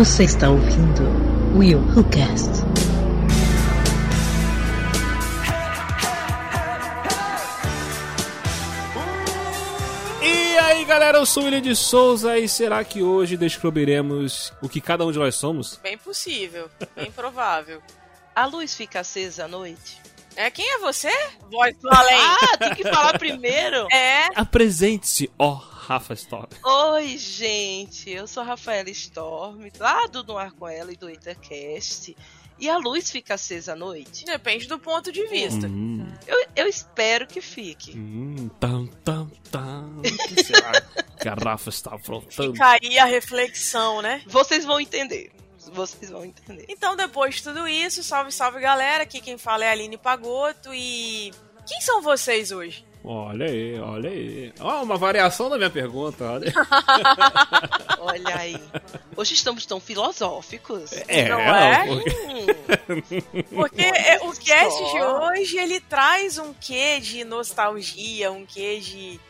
Você está ouvindo Will Who Cast. E aí galera, eu sou o William de Souza e será que hoje descobriremos o que cada um de nós somos? Bem possível, bem provável. A luz fica acesa à noite? É, quem é você? Voz do além. Ah, tem que falar primeiro? É. Apresente-se, ó Rafa Storm. Oi, gente, eu sou a Rafaela Storm, lá do No Ar Com Ela e do Intercast. E a luz fica acesa à noite? Depende do ponto de vista. Hum, Eu, eu espero que fique. hum, tam, tam, tam. O que será que a Rafa está aprontando? Fica aí a reflexão, né? Vocês vão entender. Vocês vão entender. Então, depois de tudo isso, salve, salve galera. Aqui quem fala é a Aline Pagoto e. Quem são vocês hoje? Olha aí, olha aí. Ó, uma variação da minha pergunta, olha. Olha aí. Hoje estamos tão filosóficos. É, Não é? porque- Hum, Porque é, o cast Só. de hoje ele traz um quê de nostalgia, um quê de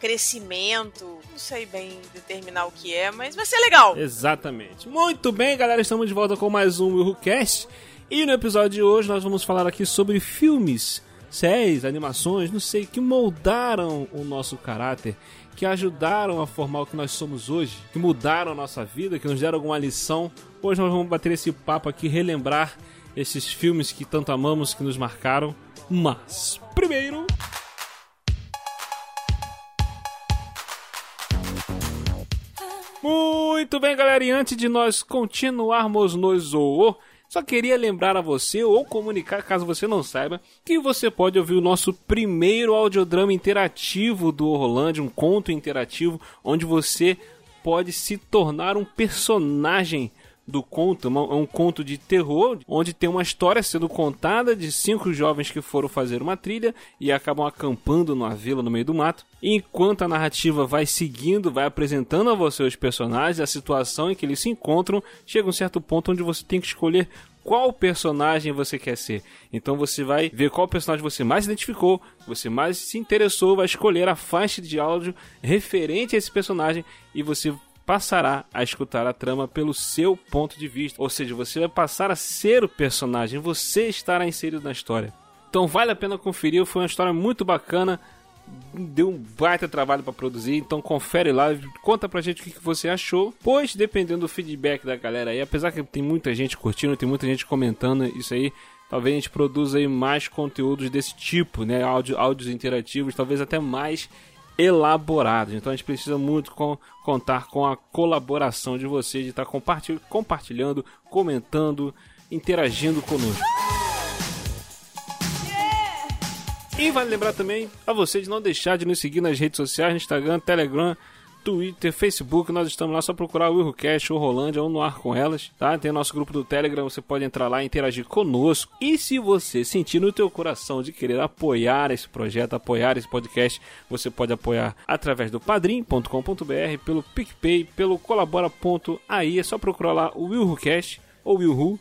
crescimento. Não sei bem determinar o que é, mas vai ser legal. Exatamente. Muito bem, galera, estamos de volta com mais um WilhoCast. E no episódio de hoje nós vamos falar aqui sobre filmes, séries, animações, não sei, que moldaram o nosso caráter, que ajudaram a formar o que nós somos hoje, que mudaram a nossa vida, que nos deram alguma lição. Hoje nós vamos bater esse papo aqui, relembrar esses filmes que tanto amamos, que nos marcaram. Mas, primeiro, Muito bem, galera, e antes de nós continuarmos no Zoô, só queria lembrar a você, ou comunicar, caso você não saiba, que você pode ouvir o nosso primeiro audiodrama interativo do Orlando, um conto interativo, onde você pode se tornar um personagem do conto, é um conto de terror, onde tem uma história sendo contada de cinco jovens que foram fazer uma trilha e acabam acampando numa vila no meio do mato. Enquanto a narrativa vai seguindo, vai apresentando a você os personagens, a situação em que eles se encontram, chega um certo ponto onde você tem que escolher qual personagem você quer ser. Então você vai ver qual personagem você mais identificou, você mais se interessou, vai escolher a faixa de áudio referente a esse personagem e você passará a escutar a trama pelo seu ponto de vista. Ou seja, você vai passar a ser o personagem, você estará inserido na história. Então vale a pena conferir, foi uma história muito bacana. Deu um baita trabalho para produzir, então confere lá, conta pra gente o que você achou. Pois, dependendo do feedback da galera aí, apesar que tem muita gente curtindo, tem muita gente comentando isso aí, talvez a gente produza aí mais conteúdos desse tipo, né? Áudio, áudios interativos, talvez até mais elaborados. Então a gente precisa muito com- contar com a colaboração de vocês, de estar compartil- compartilhando, comentando, interagindo conosco. E vale lembrar também a você de não deixar de nos seguir nas redes sociais, no Instagram, Telegram, Twitter, Facebook, nós estamos lá, só procurar o WilhoCast ou Rolândia ou no ar com elas, tá? Tem o nosso grupo do Telegram, você pode entrar lá e interagir conosco. E se você sentir no teu coração de querer apoiar esse projeto, apoiar esse podcast, você pode apoiar através do padrim.com.br, pelo PicPay, pelo colabora.ai, é só procurar lá o WilhoCast ou Wilhu,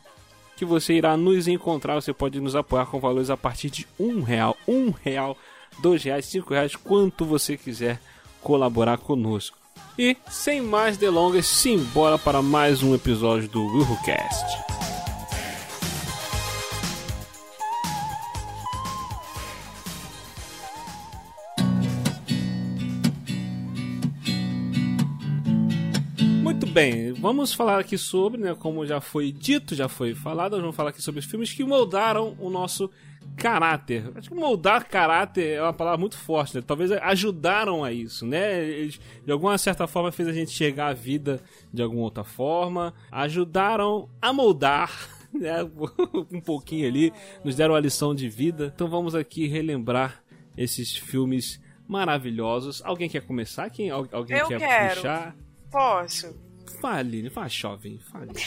que você irá nos encontrar. Você pode nos apoiar com valores a partir de um real, um real, dois reais, cinco reais, quanto você quiser colaborar conosco. E sem mais delongas, simbora para mais um episódio do WilhoCast. Muito bem, vamos falar aqui sobre, né, como já foi dito, já foi falado, vamos falar aqui sobre os filmes que moldaram o nosso caráter. Acho que moldar caráter é uma palavra muito forte, né? Talvez ajudaram a isso, né? Eles, de alguma certa forma fez a gente chegar à vida de alguma outra forma, ajudaram a moldar né, um pouquinho ali, nos deram a lição de vida. Então vamos aqui relembrar esses filmes maravilhosos. Alguém quer começar? Quem, al- alguém Eu quer quero. puxar? Posso? Fale, fala jovem, fale.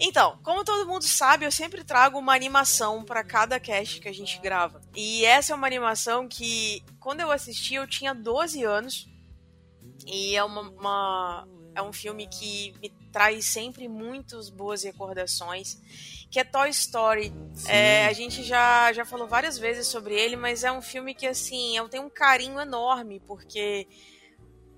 Então, como todo mundo sabe, eu sempre trago uma animação pra cada cast que a gente grava. E essa é uma animação que, quando eu assisti, eu tinha 12 anos. E é uma, uma- é um filme que me traz sempre muitas boas recordações, que é Toy Story. É, a gente já, já falou várias vezes sobre ele, mas é um filme que, assim, eu tenho um carinho enorme, porque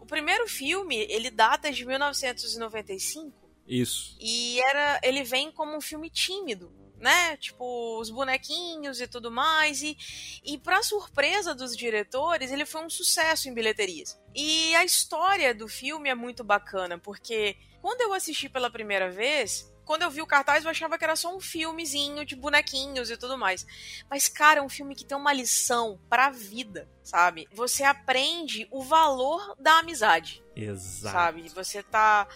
o primeiro filme, ele data de 1995, Isso. E era, ele vem como um filme tímido, né? Tipo, os bonequinhos e tudo mais. E, e para surpresa dos diretores, ele foi um sucesso em bilheterias. E a história do filme é muito bacana, porque quando eu assisti pela primeira vez, quando eu vi o cartaz, eu achava que era só um filmezinho de bonequinhos e tudo mais. Mas, cara, é um filme que tem uma lição pra vida, sabe? Você aprende o valor da amizade. Exato. Sabe? Você tá.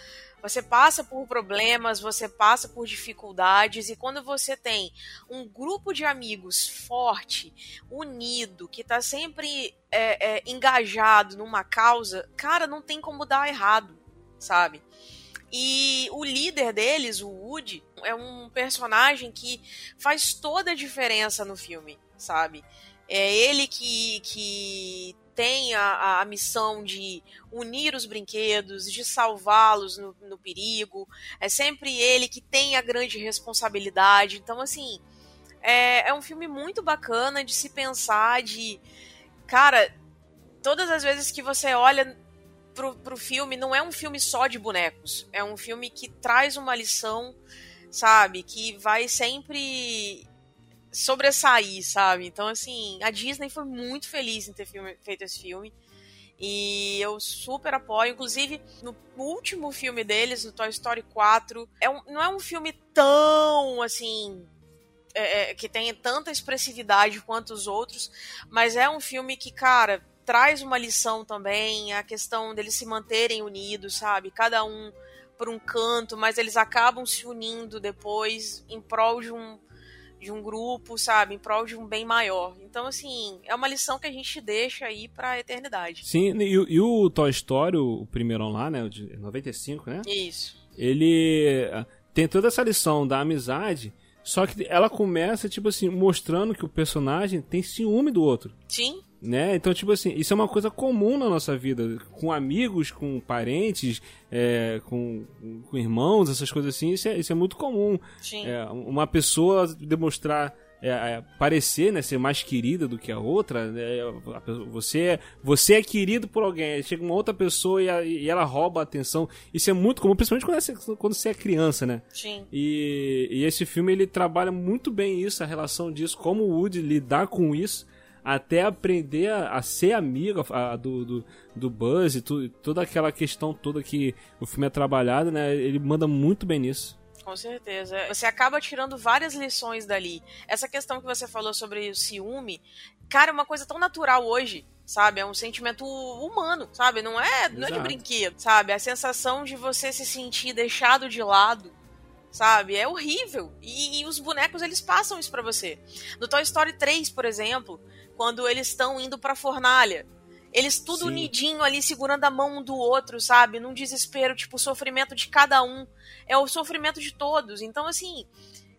Você passa por problemas, você passa por dificuldades, e quando você tem um grupo de amigos forte, unido, que tá sempre é, é, engajado numa causa, cara, não tem como dar errado, sabe? E o líder deles, o Woody, é um personagem que faz toda a diferença no filme, sabe? É ele que, que tem a, a missão de unir os brinquedos, de salvá-los no, no perigo. É sempre ele que tem a grande responsabilidade. Então, assim, é, é um filme muito bacana de se pensar, de. Cara, todas as vezes que você olha pro, pro filme, não é um filme só de bonecos. É um filme que traz uma lição, sabe? Que vai sempre sobressair, sabe? Então, assim, a Disney foi muito feliz em ter filme, feito esse filme. E eu super apoio. Inclusive, no último filme deles, no Toy Story 4, é um, não é um filme tão assim. É, é, que tenha tanta expressividade quanto os outros, mas é um filme que, cara, traz uma lição também, a questão deles se manterem unidos, sabe? Cada um por um canto, mas eles acabam se unindo depois em prol de um, de um grupo, sabe? Em prol de um bem maior. Então, assim, é uma lição que a gente deixa aí pra eternidade. Sim, e, e o Toy Story, o primeiro lá, né? O de 95, né? Isso. Ele ah, tem toda essa lição da amizade, só que ela começa, tipo assim, mostrando que o personagem tem ciúme do outro. Sim. Né? Então, tipo assim, isso é uma coisa comum na nossa vida, com amigos, com parentes, é, com, com, irmãos, essas coisas assim, isso é, isso é muito comum. É, uma pessoa demonstrar, é, é, parecer, né, ser mais querida do que a outra, né, você, é, você é querido por alguém, chega uma outra pessoa e, a, e ela rouba a atenção, isso é muito comum, principalmente quando você, quando você é criança, né? Sim. E, e esse filme, ele trabalha muito bem isso, a relação disso, como o Woody lidar com isso, até aprender a, a ser amigo a, a, do, do, do, Buzz e tu, toda aquela questão toda que o filme é trabalhado, né? Ele manda muito bem nisso. Com certeza. Você acaba tirando várias lições dali. Essa questão que você falou sobre o ciúme, cara, é uma coisa tão natural hoje sabe? É um sentimento humano, sabe? Não é, não é de brinquedo, sabe? A sensação de você se sentir deixado de lado, sabe? É horrível. E, e os bonecos, eles passam isso para você. No Toy Story 3, por exemplo, quando eles estão indo pra fornalha. Eles tudo Sim. unidinho ali, segurando a mão um do outro, sabe? Num desespero, tipo, o sofrimento de cada um é o sofrimento de todos. Então, assim,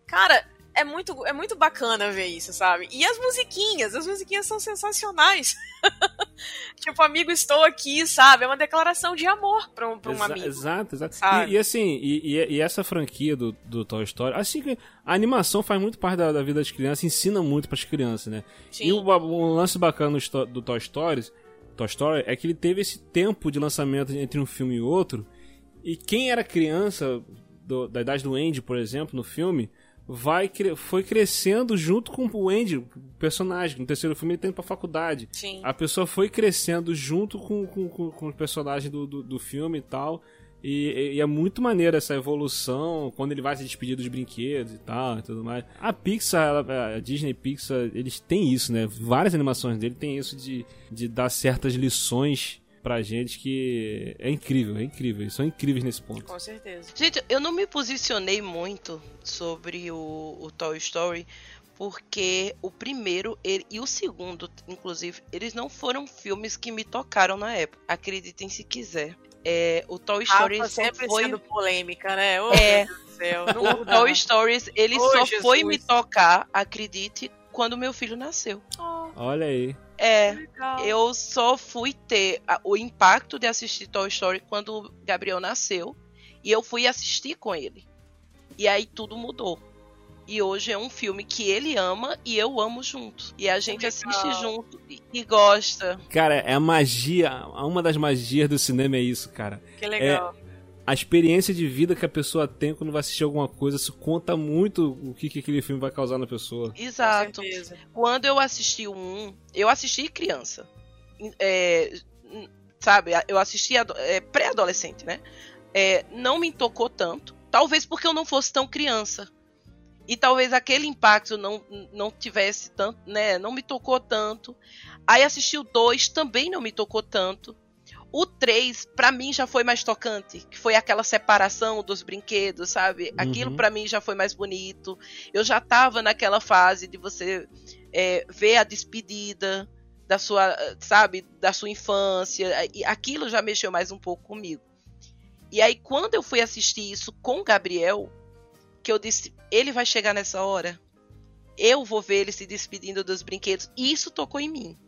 cara, é muito, é muito bacana ver isso, sabe? E as musiquinhas, as musiquinhas são sensacionais. tipo, amigo, estou aqui, sabe? É uma declaração de amor pra um, pra um Exa amigo. Exato, exato. E, e, assim, e, e, essa franquia do, do Toy Story, assim que a animação faz muito parte da, da vida das crianças, ensina muito para as crianças, né? Sim. E o, o lance bacana do, do Toy Story, Toy Story é que ele teve esse tempo de lançamento entre um filme e outro. E quem era criança do, da idade do Andy, por exemplo, no filme, vai foi crescendo junto com o Andy, o personagem. No terceiro filme ele tá indo pra faculdade. Sim. A pessoa foi crescendo junto com, com, com, com o personagem do, do, do, filme e tal. E, e, é muito maneiro essa evolução, quando ele vai se despedir dos brinquedos e tal e tudo mais. A Pixar, a Disney Pixar, eles têm isso, né? Várias animações dele têm isso de, de dar certas lições pra gente que é incrível, é incrível. Eles são incríveis nesse ponto. Com certeza. Gente, eu não me posicionei muito sobre o, o Toy Story, porque o primeiro ele, e o segundo, inclusive, eles não foram filmes que me tocaram na época. Acreditem se quiser. É, o Toy Story Rafa sempre foi sendo polêmica, né? Oh, é. o Toy Stories ele oh, só Jesus. foi me tocar, acredite, quando meu filho nasceu. Oh. Olha aí. É, eu só fui ter o impacto de assistir Toy Story quando o Gabriel nasceu. E eu fui assistir com ele. E aí tudo mudou. E hoje é um filme que ele ama e eu amo junto. E a gente assiste junto e, e, gosta. Cara, é a magia. Uma das magias do cinema é isso, cara. Que legal. É a experiência de vida que a pessoa tem quando vai assistir alguma coisa, isso conta muito o que, que aquele filme vai causar na pessoa. Exato. Quando eu assisti o 1, eu assisti criança. É, sabe, eu assisti é, pré-adolescente, né? É, não me tocou tanto. Talvez porque eu não fosse tão criança. E talvez aquele impacto não, não tivesse tanto, né? Não me tocou tanto. Aí assisti o 2, também não me tocou tanto. O 3, para mim, já foi mais tocante, que foi aquela separação dos brinquedos, sabe? Aquilo uhum. para mim já foi mais bonito. Eu já tava naquela fase de você é, ver a despedida da sua, sabe, da sua infância. E aquilo já mexeu mais um pouco comigo. E aí, quando eu fui assistir isso com o Gabriel, que eu disse, ele vai chegar nessa hora, eu vou ver ele se despedindo dos brinquedos. E isso tocou em mim.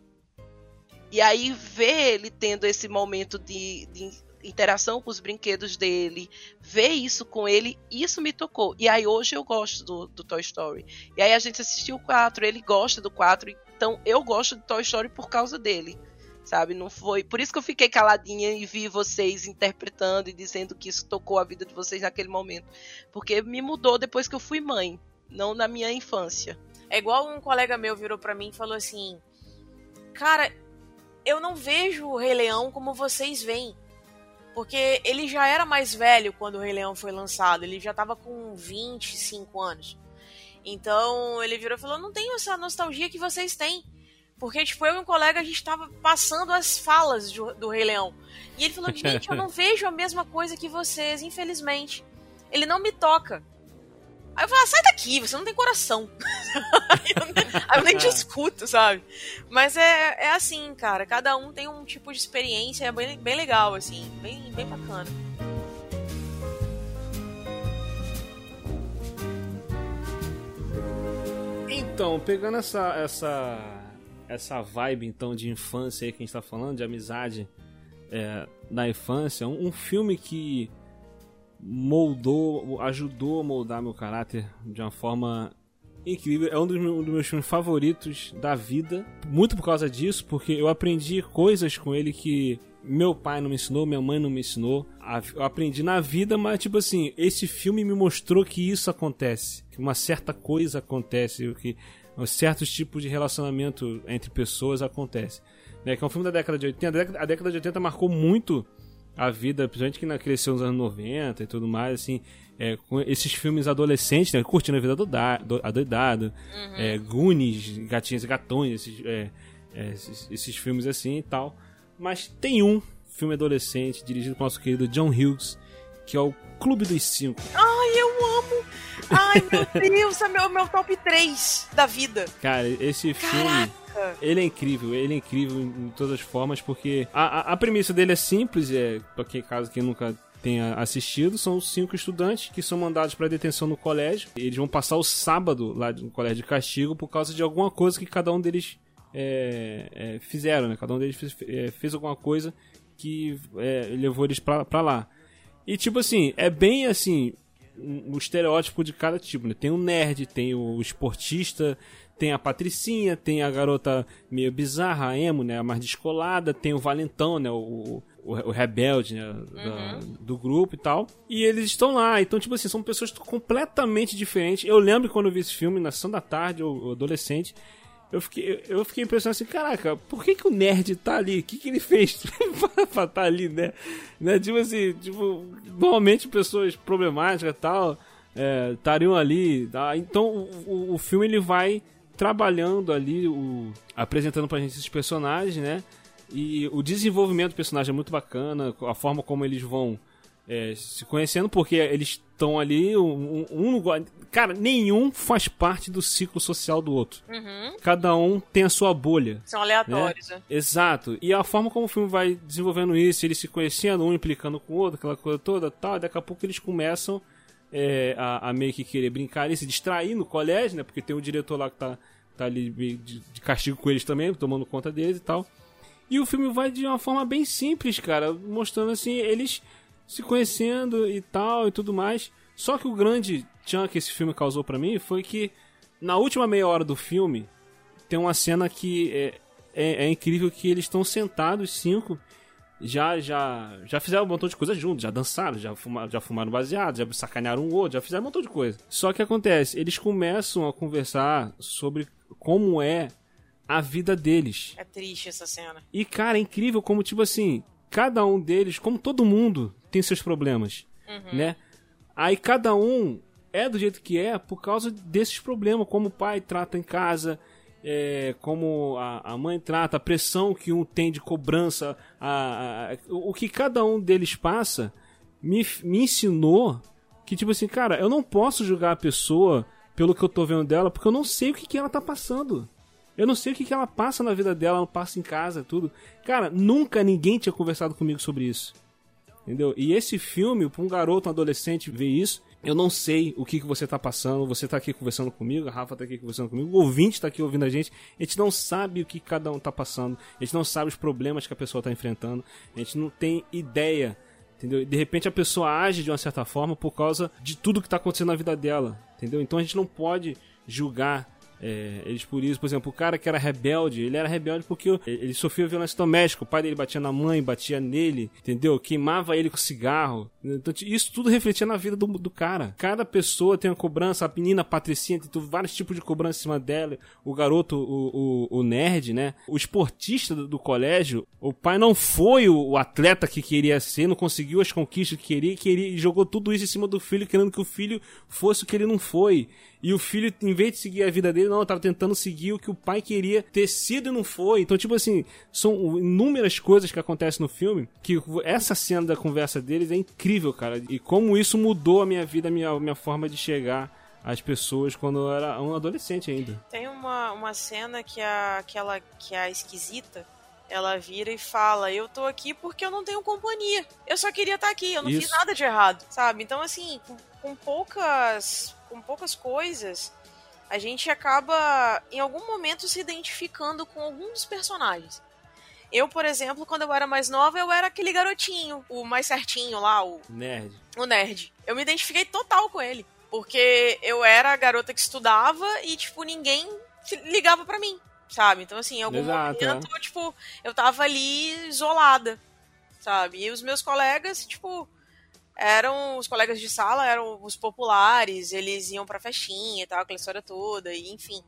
E aí ver ele tendo esse momento de, de interação com os brinquedos dele, ver isso com ele, isso me tocou. E aí hoje eu gosto do, do Toy Story. E aí a gente assistiu o 4, ele gosta do 4, então eu gosto do Toy Story por causa dele. Sabe, não foi. Por isso que eu fiquei caladinha e vi vocês interpretando e dizendo que isso tocou a vida de vocês naquele momento. Porque me mudou depois que eu fui mãe, não na minha infância. É igual um colega meu virou para mim e falou assim: Cara, eu não vejo o Rei Leão como vocês veem. Porque ele já era mais velho quando o Rei Leão foi lançado, ele já tava com 25 anos. Então ele virou e falou: Não tenho essa nostalgia que vocês têm. Porque, tipo, eu e um colega, a gente tava passando as falas do, do Rei Leão. E ele falou: Gente, eu não vejo a mesma coisa que vocês, infelizmente. Ele não me toca. Aí eu falo, ah, sai daqui, você não tem coração. aí, eu nem, te escuto, sabe? Mas é, é assim, cara. Cada um tem um tipo de experiência, é bem, bem legal, assim, bem, bem bacana. Então, pegando essa, essa, essa vibe então de infância aí que a gente tá falando, de amizade é, na infância, um, um filme que moldou, ajudou a moldar meu caráter de uma forma incrível. É um dos, meus, um dos meus filmes favoritos da vida. Muito por causa disso, porque eu aprendi coisas com ele que meu pai não me ensinou, minha mãe não me ensinou. Eu aprendi na vida, mas tipo assim, esse filme me mostrou que isso acontece, que uma certa coisa acontece, que certos tipos de relacionamento entre pessoas acontece. Né? Que é um filme da década de 80. A década, de 80 marcou muito a vida, principalmente que cresceu nos anos 90 e tudo mais, assim, é, com esses filmes adolescentes, né, curtindo a vida do, da, do adoidado, uhum. é, Goonies, Gatinhos e Gatões, esses, é, é, esses, esses, filmes assim e tal. Mas tem um filme adolescente dirigido pelo nosso querido John Hughes, que é o Clube dos Cinco. Ai, eu amo! Ai, meu Deus, é meu, meu top 3 da vida. Cara, esse Caraca. filme ele é incrível, ele é incrível em todas as formas, porque a, a, a premissa dele é simples, é, pra quem caso quem nunca tenha assistido, são cinco estudantes que são mandados para detenção no colégio. Eles vão passar o sábado lá no colégio de castigo por causa de alguma coisa que cada um deles é, é, fizeram, né? Cada um deles fez, é, fez alguma coisa que é, levou eles pra lá. E tipo assim, é bem assim, o um estereótipo de cada tipo, né? Tem o nerd, tem o esportista, tem a Patricinha, tem a garota meio bizarra, a emo, né? A mais descolada, tem o Valentão, né? O, o, o rebelde, né? Uhum. do grupo e tal. E eles estão lá. Então, tipo assim, são pessoas completamente diferentes. Eu lembro quando eu vi esse filme, na sessão da tarde, ou adolescente, eu fiquei, eu fiquei impressionado assim, caraca, por que, que o nerd tá ali? O que, que ele fez pra estar tá ali, né? né? Tipo assim, tipo, normalmente pessoas problemáticas e tal estariam é, ali. Tá? Então o, o filme ele vai trabalhando ali, o, apresentando pra gente esses personagens, né? E o desenvolvimento do personagem é muito bacana, a forma como eles vão é, se conhecendo, porque eles estão ali, um, um, um, Cara, nenhum faz parte do ciclo social do outro. Uhum. Cada um tem a sua bolha. São aleatórios, né? né? Exato. E a forma como o filme vai desenvolvendo isso, eles se conhecendo, um implicando com o outro, aquela coisa toda, tal, e daqui a pouco eles começam é, a, a, meio que querer brincar e se distrair no colégio, né? Porque tem o diretor lá que tá tá ali de, de castigo com eles também, tomando conta deles e tal. E o filme vai de uma forma bem simples, cara, mostrando assim, eles se conhecendo e tal e tudo mais. Só que o grande tchan que esse filme causou para mim foi que na última meia hora do filme tem uma cena que é, é, é incrível que eles estão sentados cinco já já já fizeram um montão de coisa juntos, já dançaram, já fumaram, já fumaram baseado, já sacanearam um outro, já fizeram um montão de coisa. Só que acontece, eles começam a conversar sobre como é a vida deles. É triste essa cena. E cara, é incrível como tipo assim, cada um deles, como todo mundo, tem seus problemas, Uhum. né? Aí cada um é do jeito que é por causa desses problemas, como o pai trata em casa, é, como a, a mãe trata, a pressão que um tem de cobrança, a, a- o que cada um deles passa, me, me ensinou que, tipo assim, cara, eu não posso julgar a pessoa pelo que eu tô vendo dela, porque eu não sei o que, que ela tá passando. Eu não sei o que, que ela passa na vida dela, ela passa em casa, tudo. Cara, nunca ninguém tinha conversado comigo sobre isso. Entendeu? E esse filme, pra um garoto, um adolescente ver isso, eu não sei o que, que você tá passando. Você tá aqui conversando comigo, a Rafa tá aqui conversando comigo, o ouvinte tá aqui ouvindo a gente. A gente não sabe o que cada um tá passando. A gente não sabe os problemas que a pessoa tá enfrentando. A gente não tem ideia. Entendeu? De repente a pessoa age de uma certa forma por causa de tudo que tá acontecendo na vida dela. Entendeu? Então a gente não pode julgar é, eles por isso, por exemplo, o cara que era rebelde, ele era rebelde porque ele sofreu violência doméstica, o pai dele batia na mãe, batia nele, entendeu? Queimava ele com cigarro. Então, isso tudo refletia na vida do, do cara. Cada pessoa tem uma cobrança, a menina a Patricinha tem vários tipos de cobrança em cima dela, o garoto, o, o, o nerd, né? O esportista do, do colégio, o pai não foi o, o atleta que queria ser, não conseguiu as conquistas que queria, queria e jogou tudo isso em cima do filho, querendo que o filho fosse o que ele não foi. E o filho, em vez de seguir a vida dele, não, tava tentando seguir o que o pai queria ter sido e não foi. Então, tipo assim, são inúmeras coisas que acontecem no filme que essa cena da conversa deles é incrível, cara. E como isso mudou a minha vida, a minha, a minha forma de chegar às pessoas quando eu era um adolescente ainda. Tem uma, uma cena que a, aquela que é a esquisita, ela vira e fala: Eu tô aqui porque eu não tenho companhia. Eu só queria estar aqui, eu não Isso. fiz nada de errado, sabe? Então, assim, com, com poucas. Com poucas coisas, a gente acaba, em algum momento, se identificando com algum dos personagens. Eu, por exemplo, quando eu era mais nova, eu era aquele garotinho, o mais certinho lá, o, Nerd. o nerd. Eu me identifiquei total com ele. Porque eu era a garota que estudava e, tipo, ninguém se ligava pra mim, sabe? Então, assim, em algum Exato, momento, tipo, eu tava ali isolada, sabe? E os meus colegas, tipo, eram os colegas de sala, eram os populares, eles iam pra festinha e tal, aquela história toda, e enfim.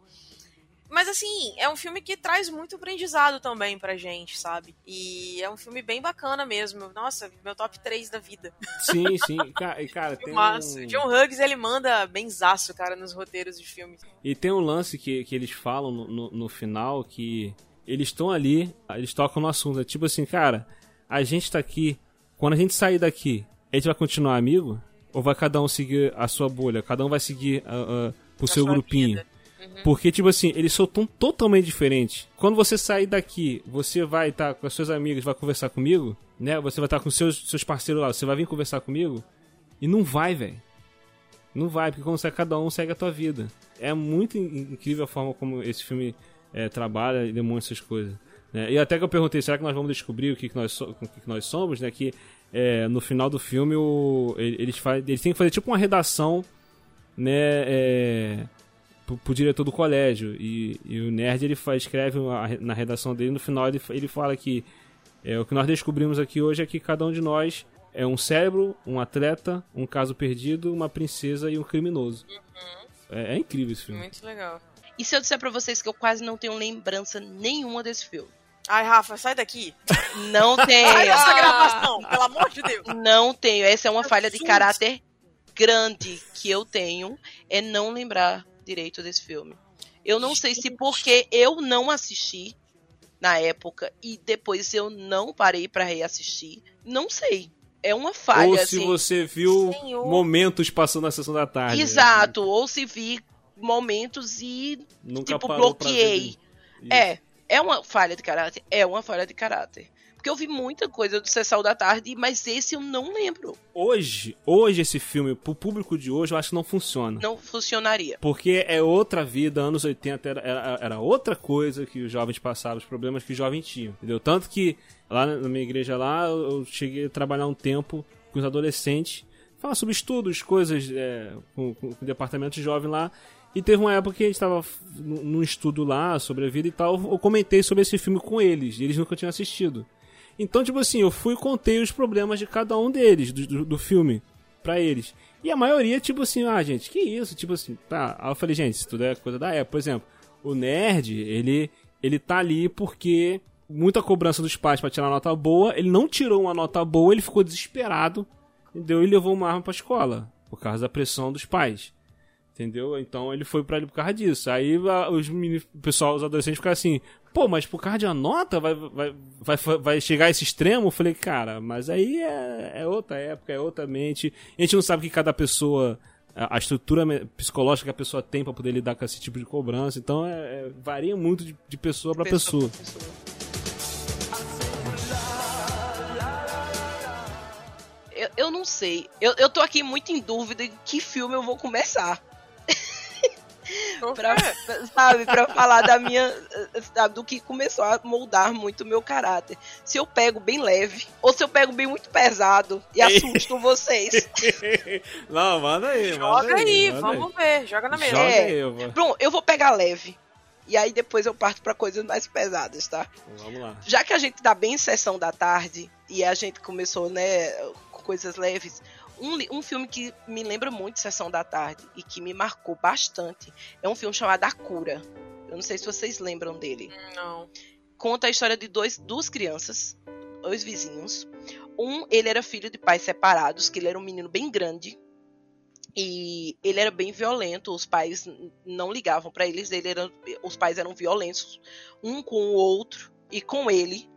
Mas assim, é um filme que traz muito aprendizado também pra gente, sabe? E é um filme bem bacana mesmo. Nossa, meu top 3 da vida. Sim, sim. E, ca- cara, tem um... John Hughes, ele manda benzaço, cara, nos roteiros de filmes. E tem um lance que, que eles falam no, no, no final que eles estão ali, eles tocam no assunto. É tipo assim, cara, a gente tá aqui. Quando a gente sair daqui, a gente vai continuar amigo? Ou vai cada um seguir a sua bolha? Cada um vai seguir ah, ah, A seu grupinho? vida. Porque, tipo assim, eles são tão totalmente diferentes. Quando você sair daqui, você vai estar com as suas amigas, vai conversar comigo, né? Você vai estar com seus, seus parceiros lá, você vai vir conversar comigo? E não vai, velho. Não vai, porque como você, cada um segue a tua vida. É muito in- incrível a forma como esse filme é, trabalha e demonstra essas coisas. né? E até que eu perguntei, será que nós vamos descobrir o que, que, nós, so- o que, que nós somos, né? Que é, no final do filme o, ele- eles, faz, eles têm que fazer tipo uma redação, né? É, pro, pro diretor do colégio. E, e o nerd ele faz, escreve uma- na redação dele, no final ele, ele fala que é, o que nós descobrimos aqui hoje é que cada um de nós é um cérebro, um atleta, um caso perdido, uma princesa e um criminoso. É, é incrível esse filme. Muito legal. E se eu disser pra vocês que eu quase não tenho lembrança nenhuma desse filme? Ai, Rafa, sai daqui. Não tenho. dessa gravação, pelo amor de Deus. Não tenho. Essa é uma falha de caráter grande que eu tenho. É não lembrar direito desse filme. Eu não sei se porque eu não assisti na época e depois eu não parei pra reassistir. Não sei. É uma falha, Ou se assim. você viu Senhor. momentos passando na sessão da tarde. né? Exato. Ou se vi momentos e Nunca tipo, bloqueei. É, é uma falha de caráter. É uma falha de caráter. Porque eu vi muita coisa do Sessão da Tarde, mas esse eu não lembro. Hoje, hoje esse filme, pro público de hoje, eu acho que não funciona. Não funcionaria. Porque é outra vida, anos 80 era, era, era outra coisa que os jovens passavam, os problemas que os jovens tinham, entendeu? Tanto que lá na minha igreja lá, eu cheguei a trabalhar um tempo com os adolescentes, falar sobre estudos, coisas é, com, com, com o departamento jovem lá, e teve uma época que a gente tava num estudo lá sobre a vida e tal, eu comentei sobre esse filme com eles, e eles nunca tinham assistido. Então, tipo assim, eu fui e contei os problemas de cada um deles, do, do, do filme, pra eles. E a maioria, tipo assim, ah, gente, que isso? Tipo assim, tá. Aí eu falei, gente, isso tudo é coisa da época. Por exemplo, o nerd, ele, ele tá ali porque muita cobrança dos pais para tirar nota boa, ele não tirou uma nota boa, ele ficou desesperado, entendeu? E levou uma arma pra escola, por causa da pressão dos pais. Entendeu? Então ele foi para ali por causa disso. Aí os meninos, o pessoal, os adolescentes ficaram assim, pô, mas por causa de uma nota vai, vai, vai, vai chegar a esse extremo? Eu falei, cara, mas aí é, é outra época, é outra mente. A gente não sabe que cada pessoa a estrutura psicológica que a pessoa tem para poder lidar com esse tipo de cobrança. Então é, é varia muito de, de pessoa para pessoa. pessoa. pessoa. Eu, eu não sei. Eu, eu tô aqui muito em dúvida de que filme eu vou começar. Pra, sabe, pra falar da minha. Sabe, do que começou a moldar muito o meu caráter. Se eu pego bem leve, ou se eu pego bem muito pesado e assusto vocês. Não, manda aí. Joga manda aí, aí manda vamos aí. ver, joga na mesa. Joga é, eu, Bom, eu vou pegar leve. E aí depois eu parto para coisas mais pesadas, tá? Vamos lá. Já que a gente tá bem em sessão da tarde e a gente começou, né, com coisas leves, um, um filme que me lembra muito Sessão da Tarde e que me marcou bastante é um filme chamado A Cura. Eu não sei se vocês lembram dele. Não. Conta a história de dois, duas crianças, dois vizinhos. Um, ele era filho de pais separados, que ele era um menino bem grande. E ele era bem violento, os pais não ligavam para eles, ele era, os pais eram violentos, um com o outro e com ele.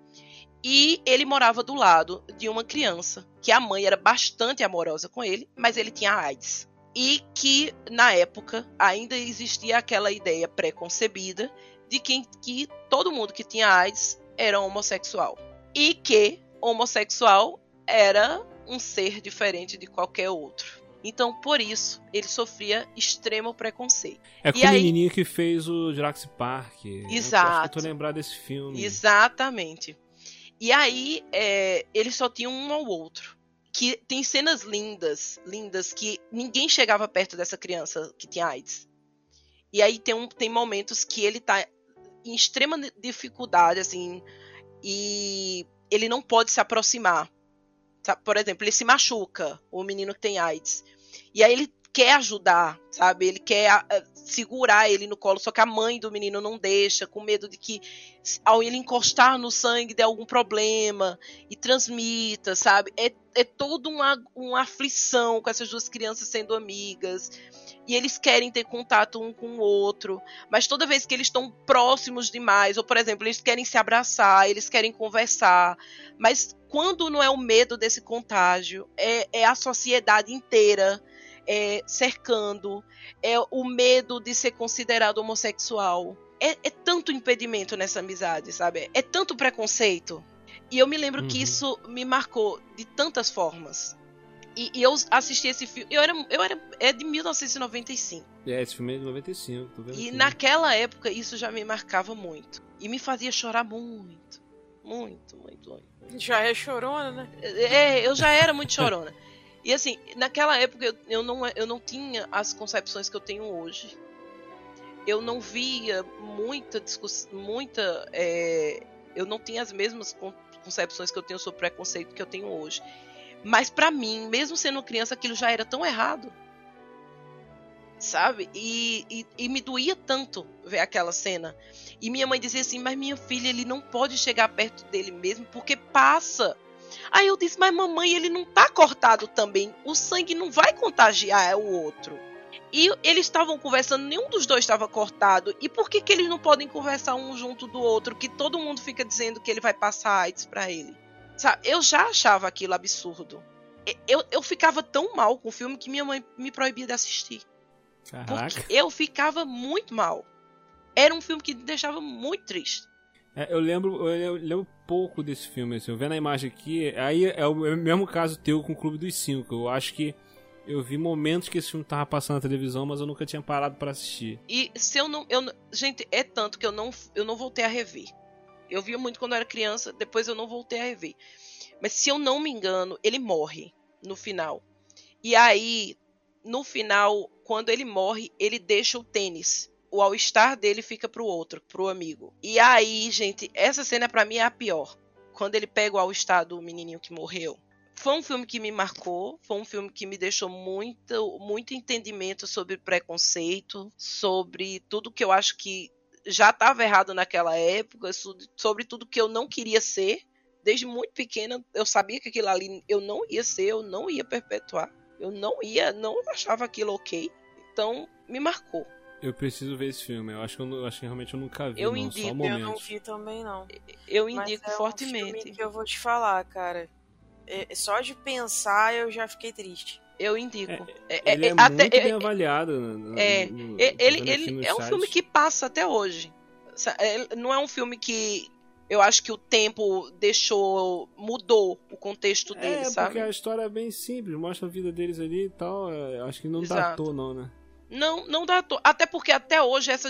E ele morava do lado de uma criança, que a mãe era bastante amorosa com ele, mas ele tinha AIDS. E que, na época, ainda existia aquela ideia preconcebida de que, que todo mundo que tinha AIDS era homossexual. E que homossexual era um ser diferente de qualquer outro. Então, por isso, ele sofria extremo preconceito. É com o menininho que fez o Jurassic Park. Exato. Eu tô lembrado desse filme. Exatamente. E aí, é, só tinham um ao outro. Que tem cenas lindas, lindas, que ninguém chegava perto dessa criança que tinha AIDS. E aí tem, um, tem momentos que ele tá em extrema dificuldade, assim, e ele não pode se aproximar. Por exemplo, ele se machuca, o menino que tem AIDS. E aí ele quer ajudar, sabe? Ele quer uh, segurar ele no colo, só que a mãe do menino não deixa, com medo de que ao ele encostar no sangue dê algum problema e transmita, sabe? É, é toda uma, uma aflição com essas duas crianças sendo amigas. E eles querem ter contato um com o outro, mas toda vez que eles estão próximos demais, ou por exemplo, eles querem se abraçar, eles querem conversar, mas quando não é o medo desse contágio, é, é a sociedade inteira é, cercando, é o medo de ser considerado homossexual. É, é, tanto impedimento nessa amizade, sabe? É tanto preconceito. E eu me lembro uhum. que isso me marcou de tantas formas. E, e, eu assisti esse filme. Eu era, eu era. É de 1995. É, esse filme é de 95. Tô vendo e aqui. naquela época isso já me marcava muito. E me fazia chorar muito. Muito, muito, muito. Já é chorona, né? É, eu já era muito chorona. E assim, naquela época eu, não, eu não tinha as concepções que eu tenho hoje. Eu não via muita discussão, muita. É, eu não tinha as mesmas concepções que eu tenho sobre preconceito que eu tenho hoje. Mas para mim, mesmo sendo criança, aquilo já era tão errado. Sabe? E, e, e, me doía tanto ver aquela cena. E minha mãe dizia assim: Mas minha filha, ele não pode chegar perto dele mesmo porque passa. Aí eu disse, mas mamãe, ele não tá cortado também. O sangue não vai contagiar o outro. E eles estavam conversando, nenhum dos dois estava cortado. E por que, que eles não podem conversar um junto do outro? Que todo mundo fica dizendo que ele vai passar AIDS para ele. Sabe? Eu já achava aquilo absurdo. Eu, eu ficava tão mal com o filme que minha mãe me proibia de assistir. Caraca. Porque eu ficava muito mal. Era um filme que me deixava muito triste. É, eu lembro, eu lembro pouco desse filme, assim, eu vendo a imagem aqui, aí é o mesmo caso teu com o Clube dos Cinco. Eu acho que eu vi momentos que esse filme tava passando na televisão, mas eu nunca tinha parado para assistir. E se eu não, eu gente, é tanto que eu não, eu não voltei a rever. Eu via muito quando eu era criança, depois eu não voltei a rever. Mas se eu não me engano, ele morre no final. E aí, no final, quando ele morre, ele deixa o tênis o all-star dele fica pro outro, pro amigo. E aí, gente, essa cena para mim é a pior. quando ele pega o All-Star do menininho que morreu, foi um filme que me marcou, foi um filme que me deixou muito, muito entendimento sobre preconceito, sobre tudo que eu acho que já estava errado naquela época, sobre tudo que eu não queria ser. Desde muito pequena, eu sabia que aquilo ali eu não ia ser, eu não ia perpetuar, eu não ia, não achava aquilo ok. Então, me marcou. Eu preciso ver esse filme. Eu acho que, eu, acho que realmente eu nunca vi. Eu não, indico. Só Eu não vi também, não. Eu indico Mas é fortemente. Um filme que eu vou te falar, cara. É, só de pensar eu já fiquei triste. Eu indico. Ele é, até- muito é- bem avaliado. no- é, no- é, ele, ele é um filme que passa até hoje. É, Não é um filme que eu acho que o tempo deixou. mudou o contexto dele, É, sabe? porque a história é bem simples, mostra a vida deles ali e tal. é, acho que não Exato. datou, não, né? Não, não dá. to- Até porque até hoje essa,